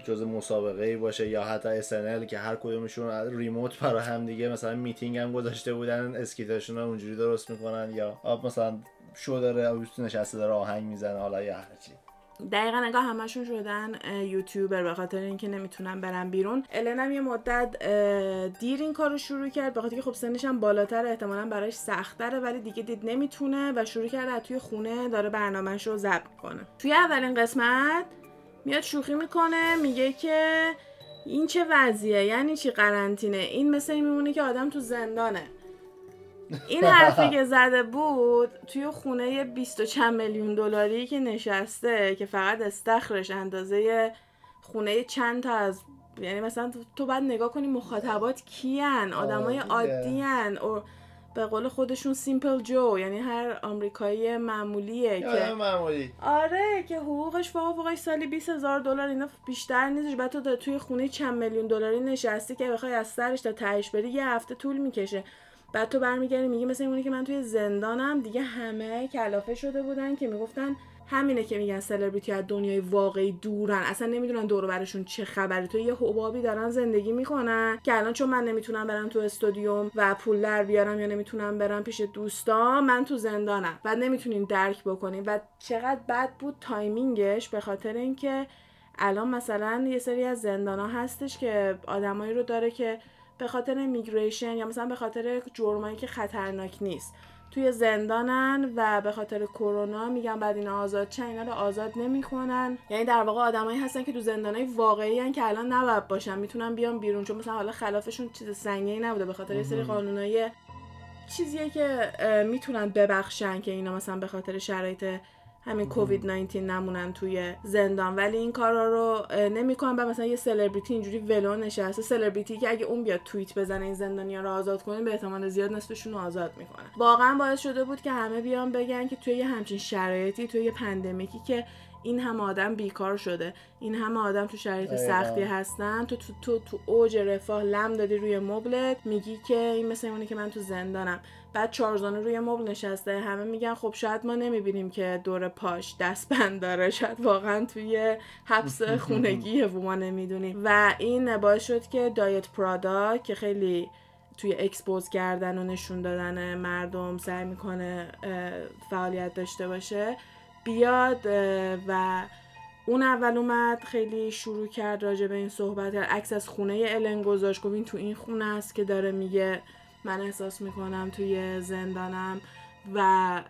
جز مسابقه ای باشه یا حتی SNL که هر کدومشون ریموت برای هم دیگه مثلا میتینگ هم گذاشته بودن اسکیتاشون اونجوری درست می‌کنن یا مثلا شو داره نشسته داره آهنگ می‌زنه حالا یا هرچی دقیقا نگاه همشون شدن یوتیوبر به خاطر اینکه نمی‌تونن برن بیرون. الن هم یه مدت دیر این کار رو شروع کرد به خاطر خب سنش هم بالاتر احتمالا براش سختره ولی دیگه دید نمی‌تونه و شروع کرده از توی خونه داره برنامهش رو ضبط کنه توی اولین قسمت میاد شوخی می‌کنه میگه که این چه وضعیه یعنی چی قرنطینه؟ این مثل میمونه که آدم تو زندانه. این حرفی <laughs> که زده بود توی خونه 20 چند میلیون دلاری که نشسته که فقط استخرش اندازه خونه چند تا از یعنی مثلا تو باید نگاه کنی مخاطبات کیان آدمای عادیان و به قول خودشون سیمپل جو یعنی هر آمریکایی معمولیه که معمولی. آره که حقوقش فوق فوقش سالی 20 هزار دلار اینا بیشتر نیستش. بعد تو توی خونه چند میلیون دلاری نشستی که بخوای از سرش تا تهش بری یه هفته طول می‌کشه. بعد تو برمیگردی میگی مثل اونی که من توی زندانم. دیگه همه کلافه شده بودن که می‌گفتن همینه که میگن سلبریتی از دنیای واقعی دورن. اصلا نمی‌دونن دور و برشون چه خبره. تو یه حبابی دارن زندگی می‌کنن که الان چون من نمی‌تونم برم تو استودیوم و پول در بیارم یا نمی‌تونم برم پیش دوستان من تو زندانم. و نمی‌تونین درک بکنین. و چقدر بد بود timing ش به خاطر اینکه الان مثلا یه سری از زندان هستش که آدمایی رو داره که به خاطر migration یا مثلا به خاطر جرمایی که خطرناک نیست. توی زندانن و به خاطر کرونا میگن بعد اینا آزاد چه اینا رو آزاد نمی‌کنن. یعنی در واقع آدمایی هستن که تو زندانای واقعی هن که الان نباید باشن می‌تونن بیان بیرون. چون مثلا حالا خلافشون چیز سنگینی نبوده به خاطر یه سری قانونای چیزیه که می‌تونن ببخشن که اینا مثلا به خاطر شرایط همین کووید 19 نمونن توی زندان. ولی این کارا رو نمی‌کنن و مثلا یه سلبریتی اینجوری ولو نشسته. سلبریتی که اگه اون بیاد توییت بزنه این زندانیا رو آزاد کنه به احتمال زیاد نصفشون رو آزاد می‌کنه. واقعا باعث شده بود که همه بیان بگن که توی یه همچین شرایطی توی یه پندمیکی که این همه آدم بیکار شده. این همه آدم تو شرایط سختی هستن. تو تو تو تو اوج رفاه لم دادی روی مبلت. میگی که این مثل اونه که من تو زندانم. بعد چارزانو روی مبل نشسته. همه میگن خب شاید ما نمی‌بینیم که دور پاش دستبند داره. شاید واقعا توی حبس <laughs> خونگیه و ما نمی‌دونیم. و این باعث شد که دایت پرادا که خیلی توی expose کردن و نشون دادن مردم سعی می‌کنه فعالیت داشته باشه بیاد و اون اول اومد خیلی شروع کرد راجع به این صحبت عکس از خونه الن گذاشت. گفت این تو این خونه است که داره میگه من احساس می‌کنم توی زندانم. و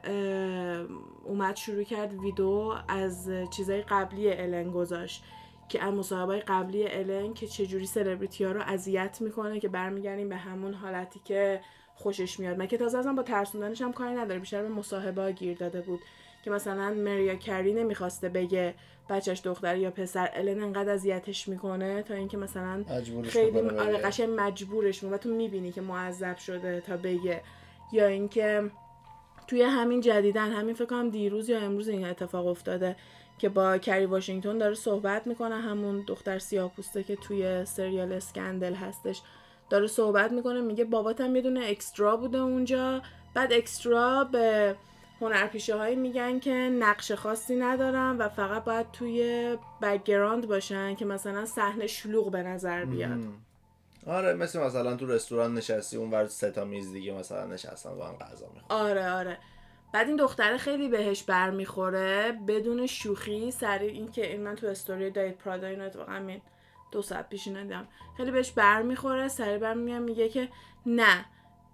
اومد شروع کرد ویدیو از چیزای قبلی الن گذاشت. که از مصاحبه قبلی الن که چجوری سلبریتی ها رو اذیت می‌کنه که برمیگردیم به همون حالتی که خوشش میاد. من که تازه ازم با ترسوندنش هم کاری نداره. بیشتر به مصاحبه گیر داده بود. که مثلا مریا کری نمی‌خواسته بگه بچهش دختر یا پسر. الن انقدر اذیتش می‌کنه تا اینکه مثلا خیلی آره قشنگ مجبورش و تو می‌بینی که معذب شده تا بگه. یا اینکه توی همین جدیدن همین فکر کنم دیروز یا امروز این اتفاق افتاده که با کری واشنگتن داره صحبت می‌کنه. همون دختر سیاه پوسته که توی سریال اسکندل هستش. داره صحبت می‌کنه میگه باباتم یه دونه extra بوده اونجا. بعد extra به هنرپیشه هایی میگن که نقش خاصی ندارن و فقط باید توی background باشن که مثلا صحنه شلوغ به نظر بیاد. آره مثل مثلا تو رستوران نشستی اون ور سه تا میز دیگه مثلا نشستن با هم غذا می‌خورن. آره آره. بعد این دختره خیلی بهش برمیخوره بدون شوخی سریع این که این من تو استوری دایت پرادا اینو همین دو ساعت پیش ندیدم خیلی بهش برمیخوره سریع برمیگم میگه که نه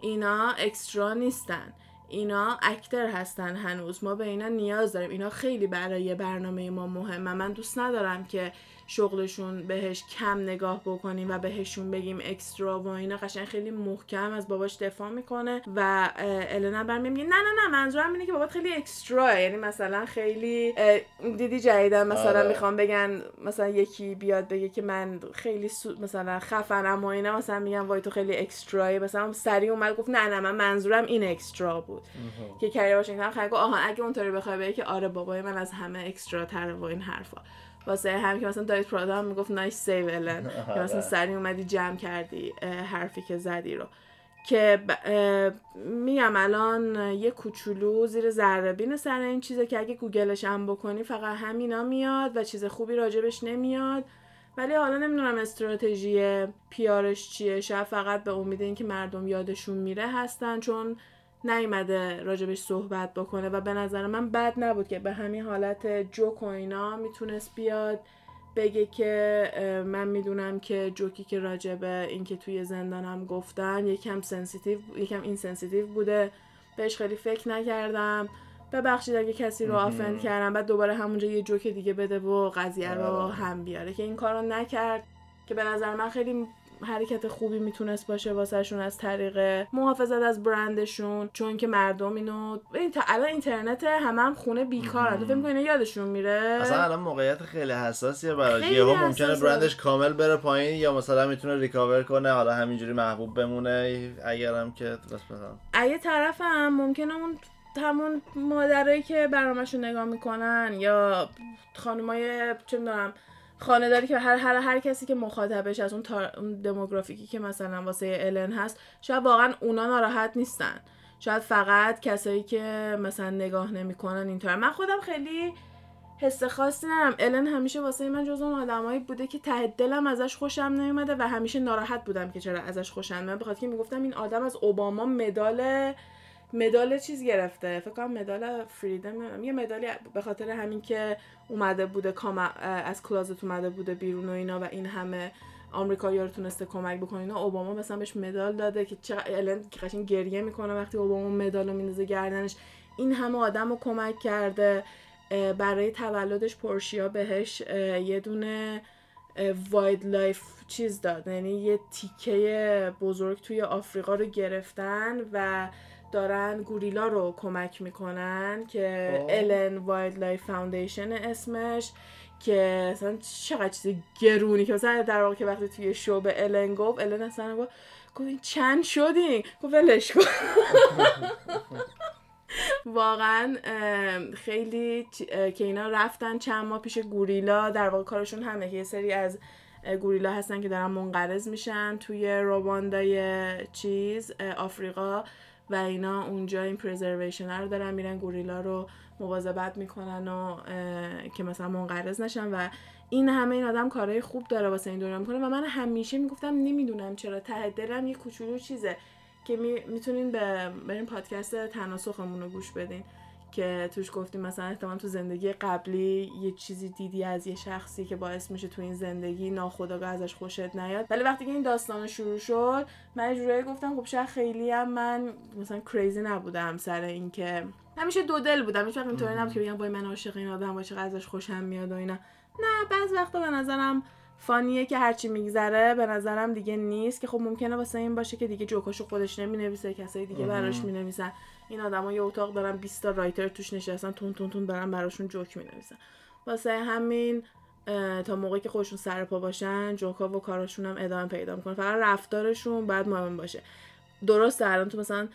اینا اکسترا نیستن. اینا اکتر هستن هنوز. ما به اینا نیاز داریم. اینا خیلی برای برنامه ما مهمه. من دوست ندارم که شغلشون بهش کم نگاه بکنیم و بهشون بگیم اکسترا و اینا قشنگ خیلی محکم از باباش دفاع می‌کنه و النا برمی میگه نه نه نه منظورم اینه که بابات خیلی اکسترا یعنی مثلا خیلی دیدی جدیدا مثلا آره. می‌خوام بگن مثلا یکی بیاد بگه که من خیلی مثلا خفنم و اینا مثلا میگم وای تو خیلی extra مثلا سریع اومد گفت نه نه من منظورم این extra بود. که کاری واشنگتن خیلی آها اگه اونطوری بخوای بگی که آره بابای من از همه extra تر و این حرفا. واسه هم که مثلا دایت پرادا هم می‌گفت nice save Ellen که مثلا سریع اومدی جمع کردی حرفی که زدی رو. که میگم الان یه کوچولو زیر ذره بین سر این چیزه که اگه گوگلش هم بکنی فقط همینا میاد و چیز خوبی راجع بهش نمیاد. ولی حالا نمی‌دونم استراتژی PR ش چیه شاید فقط به امید اینکه مردم یادشون میره هستن چون نیومده راجع بهش صحبت بکنه و به نظر من بد نبود که به همین حالت جوک و اینا می‌تونست بیاد بگه که من می‌دونم که جوکی که راجع به اینکه توی زندانم گفتن یکم sensitive یکم insensitive بوده. بهش خیلی فکر نکردم. ببخشید اگه کسی رو offend کردم. بعد دوباره همونجا یه جوک دیگه بده و قضیه رو آره. هم بیاره. که این کارو نکرد. که به نظر من خیلی حرکت خوبی می‌تونست باشه واسهشون از طریق محافظت از برندشون چون که مردم اینو تا الان اینترنت همه هم خونه بیکارن. تو فکر می‌کنی یادشون میره؟ اصلا الان موقعیت خیلی حساسیه براش خیلی یهو ممکنه. برندش کامل بره پایین یا مثلا می‌تونه ریکاور کنه حالا همینجوری محبوب بمونه اگرم که بس بخوام اگه طرف هم ممکنه اون همون مادرایی که برنامهشون نگاه می‌کنن یا خانمای چه می‌دونم خانهداری که هر هر هر کسی که مخاطبش از اون, دموگرافیکی که مثلا واسه الن هست شاید واقعا اونا ناراحت نیستن. شاید فقط کسایی که مثلا نگاه نمی‌کنن اینطور. من خودم خیلی حس خاصی ندارم. الن همیشه واسه من جز اون آدمایی بوده که ته دلم ازش خوشم نمیومده و همیشه ناراحت بودم که چرا ازش خوشم نمیاد بخاطر که می‌گفتم این آدم از اوباما مدال مدال چیز گرفته؟ فکر کنم مدال فریدم یه مدالی به خاطر همین که اومده بوده come از closet اومده بوده بیرون و اینا و این همه آمریکایی‌ها رو تونسته کمک بکنه. اینا اوباما مثلا بهش مدال داده که چقدر الن قشنگ گریه می‌کنه وقتی اوباما مدال رو میندازه گردنش. این همه آدم رو کمک کرده. برای تولدش پورشیا بهش یه دونه wildlife چیز داد. یعنی یه تیکه بزرگ توی آفریقا رو گرفتن و دارن گوریلا رو کمک می‌کنن که. الن Wildlife Foundation اسمش که مثلا چقدر چیز گرونی که مثلا در واقع که وقتی توی شو به الن گفت الن اصلا گفت گفت این چند شدین؟ گفت ولش کن. <laughs> واقعا خیلی که اینا رفتن چند ماه پیش گوریلا در واقع کارشون همه که یه سری از گوریلا هستن که دارن منقرض میشن توی رواندای چیز آفریقا. و اینا اونجا این پرزرویشن رو دارن میرن گوریلا رو مواظبت می‌کنن و که مثلا منقرض نشن و این همه این آدم کارهای خوب داره واسه این دنیا می‌کنه و من همیشه می‌گفتم نمی‌دونم چرا ته دلم یه کوچولو چیزه که می, می‌تونین به برین پادکست تناسخمون رو گوش بدین. که توش گفتیم مثلا احتمال تو زندگی قبلی یه چیزی دیدی از یه شخصی که باعث میشه تو این زندگی ناخودآگاه ازش خوشت نیاد. ولی وقتی که این داستان شروع شد من جورایی گفتم خب شاید خیلی هم من مثلا کریزی نبودم سر اینکه همیشه دو دل بودم. هیچ وقت اینطوری نبود که بگم وای من عاشق این آدم با چقدر ازش خوشم میاد و اینا. نه بعض وقتا به نظرم فانیه که هرچی میگذره به نظرم دیگه نیست که خب ممکنه واسه این باشه که دیگه جوکاشو خودش نمی‌نویسه کسای دیگه براش می‌نویسن. این آدما یه اتاق دارن 20 تا رایتر توش نشستن تون تون تون دارن براشون جوک می‌نویسن. واسه همین تا موقعی که خودشون سر پا باشن جوکا و کاراشون هم ادامه پیدا می‌کنه فقط رفتارشون باید مهم باشه. درسته الان تو مثلا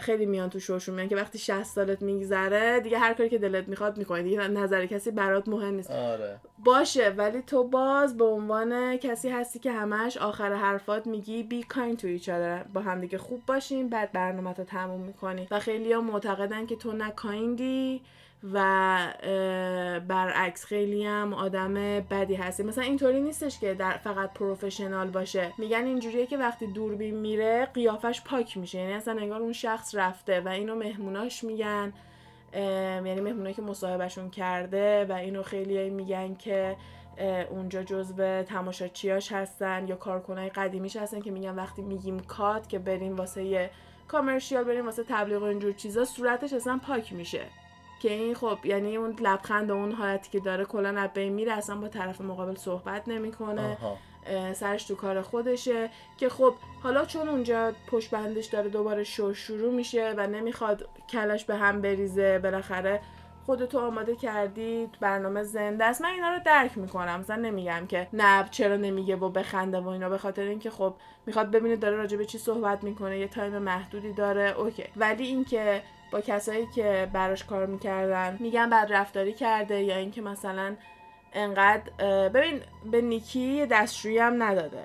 خیلی میان تو شوشون میان که وقتی 60 سالت میگذره دیگه هر کاری که دلت می‌خواد می‌کنی. دیگه نظر کسی برات مهم نیست. آره. باشه ولی تو باز به عنوان کسی هستی که همش آخر حرفات میگی بی کاین تو ایچ با هم دیگه خوب باشیم بعد برنامه رو تموم می‌کنی. و خیلی ها معتقدن که تو نه کایندی. و برعکس خیلی هم آدم بدی هستی مثلا اینطوری نیستش که در فقط پروفشنال باشه. میگن اینجوریه که وقتی دوربین میره قیافش پاک میشه. یعنی اصلا انگار اون شخص رفته و اینو مهموناش میگن یعنی مهمونایی که مصاحبهشون کرده و اینو خیلی میگن که اونجا جزو تماشاچیاش هستن یا کارکنای قدیمیش هستن که میگن وقتی میگیم کات که بریم واسه کامرشیال بریم واسه تبلیغ و اینجور چیزا صورتش اصلا پاک میشه. که این خب یعنی اون لبخند و اون حالتی که داره کلا از بین میره اصلا با طرف مقابل صحبت نمی‌کنه. سرش تو کار خودشه. که خب حالا چون اونجا پشت بندش داره دوباره شو شروع میشه و نمی‌خواد کلش به هم بریزه بالاخره خودتو آماده کردی برنامه زنده است. من اینا رو درک می‌کنم. مثلا نمیگم که نه چرا نمیگه و بخنده و اینا به خاطر اینکه خب می‌خواد ببینه داره راجع به چی صحبت می‌کنه یه time محدودی داره. okay. ولی اینکه با کسایی که براش کار می‌کردن میگن بد رفتاری کرده یا اینکه مثلا انقدر ببین به نیکی دستشویی هم نداده.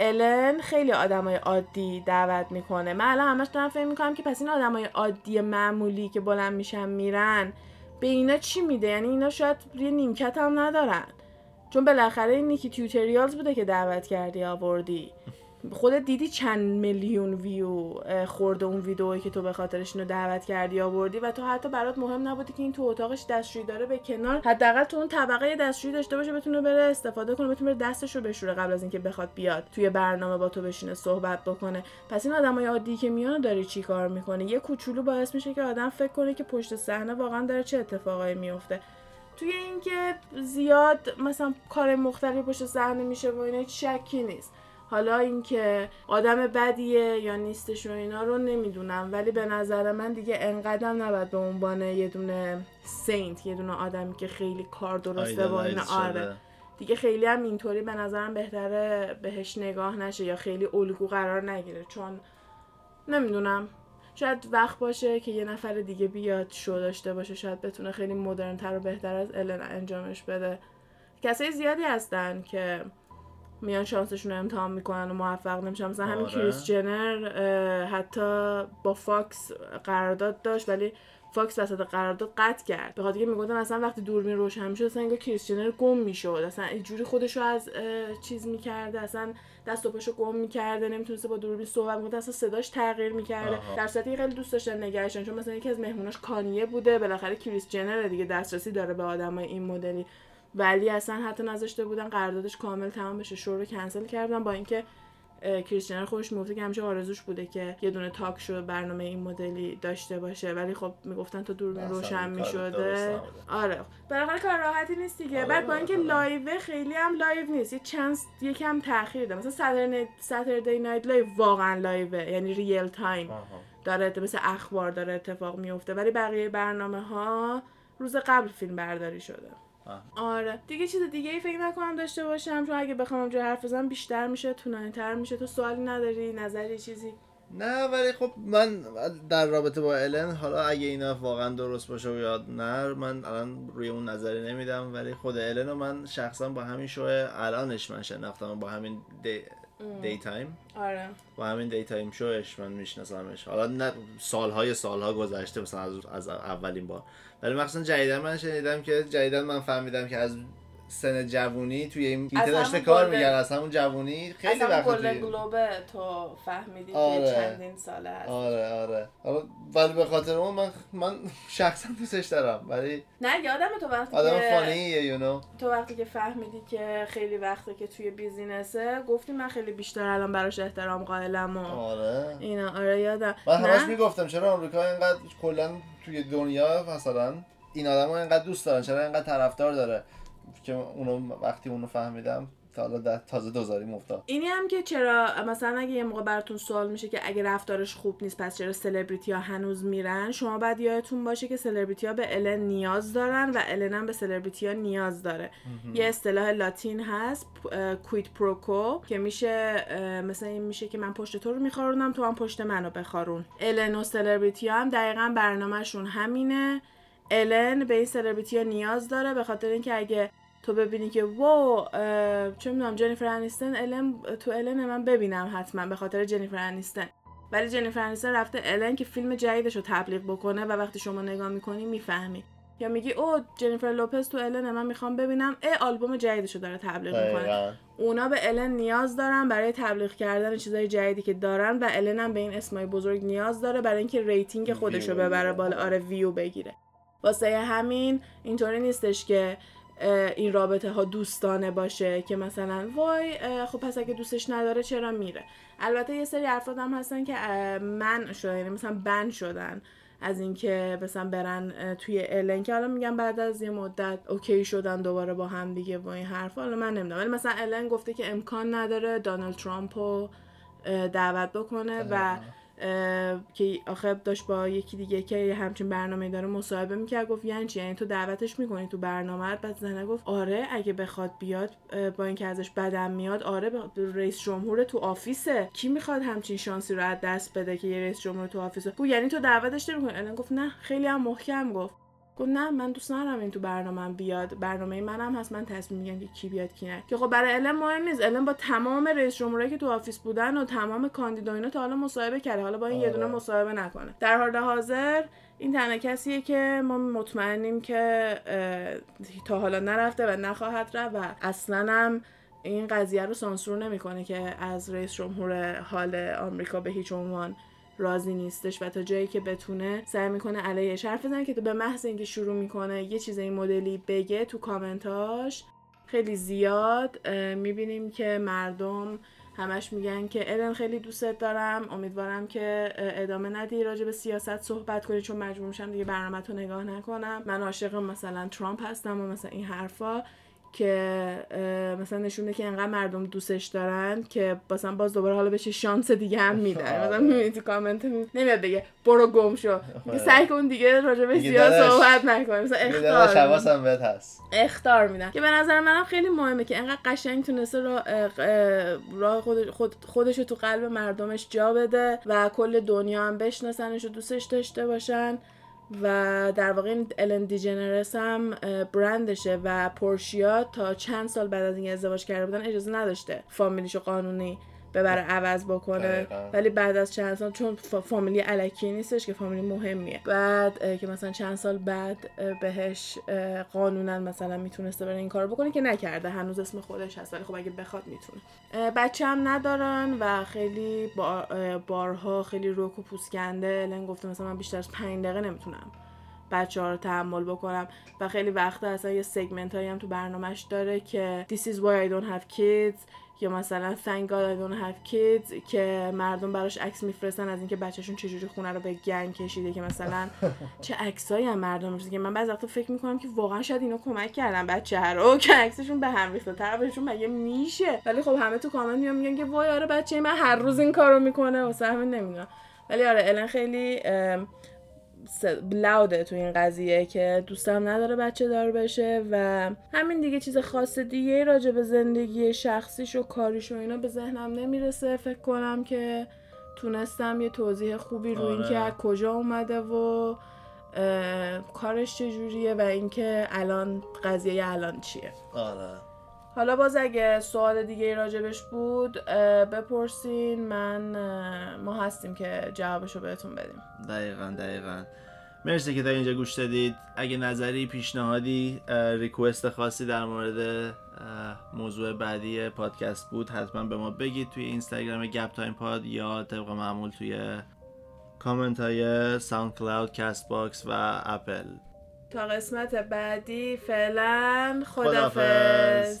الن خیلی آدمای عادی دعوت می‌کنه. من الان همش دارم فکر می‌کنم که پس این آدمای عادی معمولی که بلند میشن میرن به اینا چی میده؟ یعنی اینا شاید یه نیمکت هم ندارن. چون بالاخره این نیکی تیوتریالز بوده که دعوت کردی آوردی. خودت دیدی چند میلیون ویو خورده اون ویدئویی که تو به خاطرش اینو دعوت کردی آوردی؟ و تو حتی برات مهم نبودی که این تو اتاقش دستشویی داره به کنار حداقل تو اون طبقه دستشویی داشته باشه بتونه بره استفاده کنه بتونه بره دستش رو بشوره قبل از اینکه بخواد بیاد توی برنامه با تو بشینه صحبت بکنه. پس این آدمای عادی که میان داری چی کار می‌کنه یه کوچولو باعث میشه که آدم فکر کنه که پشت صحنه واقعا داره چه اتفاقایی میفته توی اینکه زیاد مثلا کار مختلفی پشت صحنه میشه و اینا شکی نیست. حالا اینکه آدم بدیه یا نیستش و اینا رو نمی‌دونم. ولی به نظر من دیگه انقدرم نباید به عنوان یه دونه سینت یه دونه آدمی که خیلی کار درسته و اینا آره. دیگه خیلی هم اینطوری به نظرم بهتره بهش نگاه نشه یا خیلی الگو قرار نگیره. چون نمی‌دونم. شاید وقت باشه که یه نفر دیگه بیاد شو داشته باشه. شاید بتونه خیلی مدرنتر و بهتر از الن انجامش بده. کسای زیادی هستن که میان شانسشون رو امتحان می‌کنن و موفق نمیشن. مثلا همین آره. کریس جنر حتی با فاکس قرارداد داشت ولی فاکس وسط قرارداد قطع کرد. به خاطر که می‌گفتن اصلا وقتی دوربین روشن می‌شد اصلا انگار کریس جنر گم می‌شد. اصلا اینجوری خودش رو از چیز می‌کرده اصلا دست و پاشو گم می‌کرده نمی‌تونسته با دوربین صحبت می‌کنه اصلا صداش تغییر می‌کرده. آها. در صورتی خیلی دوست داشتن نگهشن چون مثلا یکی از مهموناش کانیه بوده بالاخره کریس جنر دیگه دسترسی داره به آدمای این مدلی. ولی اصلا حتی نذاشته بودن قراردادش کامل تمام بشه. شو رو کنسل کردن با اینکه اه، کریس جنر خودش می‌گفته که همیشه آرزوش بوده که یه دونه talk show برنامه این مدلی داشته باشه. ولی خب می‌گفتن تا دوربین اصلا روشن می‌شده. آره. بالاخره کار راحتی نیست دیگه. آره، بعد با اینکه بالاخره. لایو خیلی هم لایو نیست. یه چند یکم تاخیر داره. مثلا Saturday Night Live واقعا live ه. یعنی real time. داره مثل اخبار داره اتفاق میفته ولی بقیه برنامه ها روز قبل فیلم برداری شده. آره. دیگه چیز دیگه ای فکر نکنم داشته باشم چون اگه بخوام اونجا حرف بزنم بیشتر میشه طولانی‌تر میشه. تو سوالی نداری نظری چیزی؟ نه ولی خب من در رابطه با الن حالا اگه اینا واقعا درست باشه و یاد نه من الان روی اون نظری نمیدم. ولی خود الن رو من شخصا با همین شو الانش من شناختم با همین day, daytime آره. با همین daytime show ش من میشناسمش. حالا نه سالهای سالها گذشته مثلا از, از اولین بار ولی مخصوصا جدیدا من شنیدم که جدیدا من فهمیدم که از سن جوونی توی این هیته داشته کار میگن از همون جوونی خیلی وقت گلدن گلوبه تو فهمیدی آره. که چندین ساله هست آره آره. حالا ولی به خاطر اون من من شخصا دوستش دارم ولی نه یادم تو وقتی آدم که فانیه یو نو تو وقتی که فهمیدی که خیلی وقته که توی بیزینسه گفتی من خیلی بیشتر الان براش احترام قائلم و آره. اینا. آره یادم. من همش می‌گفتم چرا آمریکا اینقدر کلا توی دنیا مثلا این آدم اینقدر دوست دارن چرا اینقدر طرفدار داره؟ که اونو وقتی اونو فهمیدم تا حالا تازه دوزاریم افتاد اینی هم که چرا مثلا اگه یه موقع براتون سوال میشه که اگه رفتارش خوب نیست پس چرا سلبریتی ها هنوز میرن شما باید یادتون باشه که سلبریتی ها به الن نیاز دارن و الن هم به سلبریتی ها نیاز داره. یه اصطلاح لاتین هست quid pro quo که میشه مثلا این میشه که من پشت تو رو میخارونم تو هم پشت منو بخارون. الن و سلبریتی ها هم دقیقا برنامهشون همینه. الن به این سلبریتی ها نیاز داره به خاطر اینکه اگه تو ببینی که wow اه، چه می‌دونم جنیفر انیستن الن تو الن من ببینم حتما به خاطر جنیفر انیستن ولی جنیفر انیستن رفته الن که فیلم جدیدش رو تبلیغ بکنه و وقتی شما نگاه می‌کنی می‌فهمی. یا میگی oh جنیفر لوپز تو الن من می‌خوام ببینم. ای آلبوم جدیدش رو داره تبلیغ می‌کنه. اونا به الن نیاز دارن برای تبلیغ کردن چیزای جدیدی که دارن و الن هم به این اسمای بزرگ نیاز داره برای اینکه rating خودش رو ویو ببره. بالا. آره ویو بگیره. واسه همین اینطوری نیستش که این رابطه ها دوستانه باشه که مثلا وای خب پس اگه دوستش نداره چرا میره؟ البته یه سری افراد هم هستن که من شدن یعنی مثلا بند شدن از اینکه مثلا برن توی الن که حالا میگم بعد از یه مدت اوکی شدن دوباره با هم دیگه با این حرف. حالا من نمی‌دونم. ولی مثلا الن گفته که امکان نداره دونالد ترامپ رو دعوت بکنه و که آخه داشت با یکی دیگه که همچین برنامه داره مصاحبه می‌کرد گفت یعنی چی؟ یعنی تو دعوتش می‌کنی تو برنامه بعد زنه گفت آره اگه بخواد بیاد با اینکه ازش بدم میاد آره رئیس جمهور تو office ه. کی می‌خواد همچین شانسی رو از دست بده که یه رئیس جمهور تو office ه؟ گفت یعنی تو دعوتش نمی‌کنی؟ الان گفت نه خیلی هم محکم گفت. گفت نه من دوست ندارم این تو برنامه بیاد. برنامه منم هست من تصمیم میگم که کی بیاد کی نه. که خب برای الن مهم نیست. الن با تمام رئیس جمهورایی که تو office بودن و تمام کاندیدا اینا تا حالا مصاحبه کرده. حالا با این یه آره. دونه مصاحبه نکنه. در حال حاضر این تنها کسیه که ما مطمئنیم که تا حالا نرفته و نخواهد رفت و اصلا هم این قضیه رو سانسور نمی‌کنه که از رئیس جمهور حال آمریکا به هیچ عنوان راضی نیستش و تا جایی که بتونه سعی می‌کنه علیهش حرف بزنه که به محض اینکه شروع می‌کنه یه چیز این مدلی بگه تو کامنتاش خیلی زیاد می‌بینیم که مردم همش میگن که الن خیلی دوستت دارم امیدوارم که ادامه ندی راجع به سیاست صحبت کنی چون مجبور میشم دیگه برنامه تو نگاه نکنم. من عاشق مثلا ترامپ هستم و مثلا این حرفا. که مثلا نشونه که انقدر مردم دوستش دارن که مثلا باز دوباره حالا بشه شانس دیگه هم میدن آره. مثلا می‌بینی تو کامنت نمیاد بگه برو گم شو. دیگه سعی کن دیگه راجع به سیاست صحبت نکنی. مثلا اختار بهت هست. اختار میدن که به نظر منم خیلی مهمه که انقدر قشنگ تونسته راه خود خودش رو تو قلب مردمش جا بده و کل دنیا هم بشناسنش و دوستش داشته باشن. و در واقع این الن دیجنرس هم برندشه و پورشیا تا چند سال بعد از این ازدواج کرده بودن اجازه نداشته فامیلیشو قانونی ببره عوض بکنه. ولی بعد از چند سال چون فامیلی علکی نیستش که فامیلی مهمیه. بعد که مثلا چند سال بعد بهش قانونا مثلا می‌تونسته بره این کار بکنه که نکرده. هنوز اسم خودش هست ولی خب اگه بخواد می‌تونه. بچه هم ندارن و خیلی بارها خیلی روک و پوسکنده. لن گفته مثلا من بیشتر از 5 دقیقه نمی‌تونم. بچه ها رو تحمل بکنم. و خیلی وقتا اصلا یه سگمنت هایی هم تو برنامهش داره که This is why I don't have kids. یا مثلا thank God I don't have kids که مردم براش عکس میفرستن از اینکه بچهشون چجوری خونه رو به گنگ کشیده که مثلا <laughs> چه عکسایی هم مردم میفرستن که من بعضی وقتا فکر می‌کنم که واقعا شاید اینو کمک کردن بچه رو که عکسشون به هم ریخته. طرفشون مگه میشه؟ ولی خب همه تو کامنت میان میگن که وای آره بچه من هر روز این کارو می‌کنه. واسه همین نمی‌دونم. ولی آره الان خیلی لاوده تو این قضیه که دوستم نداره بچه دار بشه و همین دیگه چیز خاص دیگه راجع به زندگی شخصیش و کاریش و اینا به ذهنم نمی‌رسه. فکر کنم که تونستم یه توضیح خوبی رو این که آره. کجا اومده و کارش چجوریه و اینکه الان قضیه الان چیه. آره. حالا باز اگه سوال دیگه راجبش بود بپرسین. من ما هستیم که جوابشو بهتون بدیم. دقیقا دقیقا. مرسی که تا اینجا گوش دادید. اگه نظری پیشنهادی request خاصی در مورد موضوع بعدی پادکست بود حتما به ما بگید توی اینستاگرام گپ تایم پاد یا طبق معمول توی کامنت های SoundCloud Castbox و اپل. تا قسمت بعدی فعلا خدافز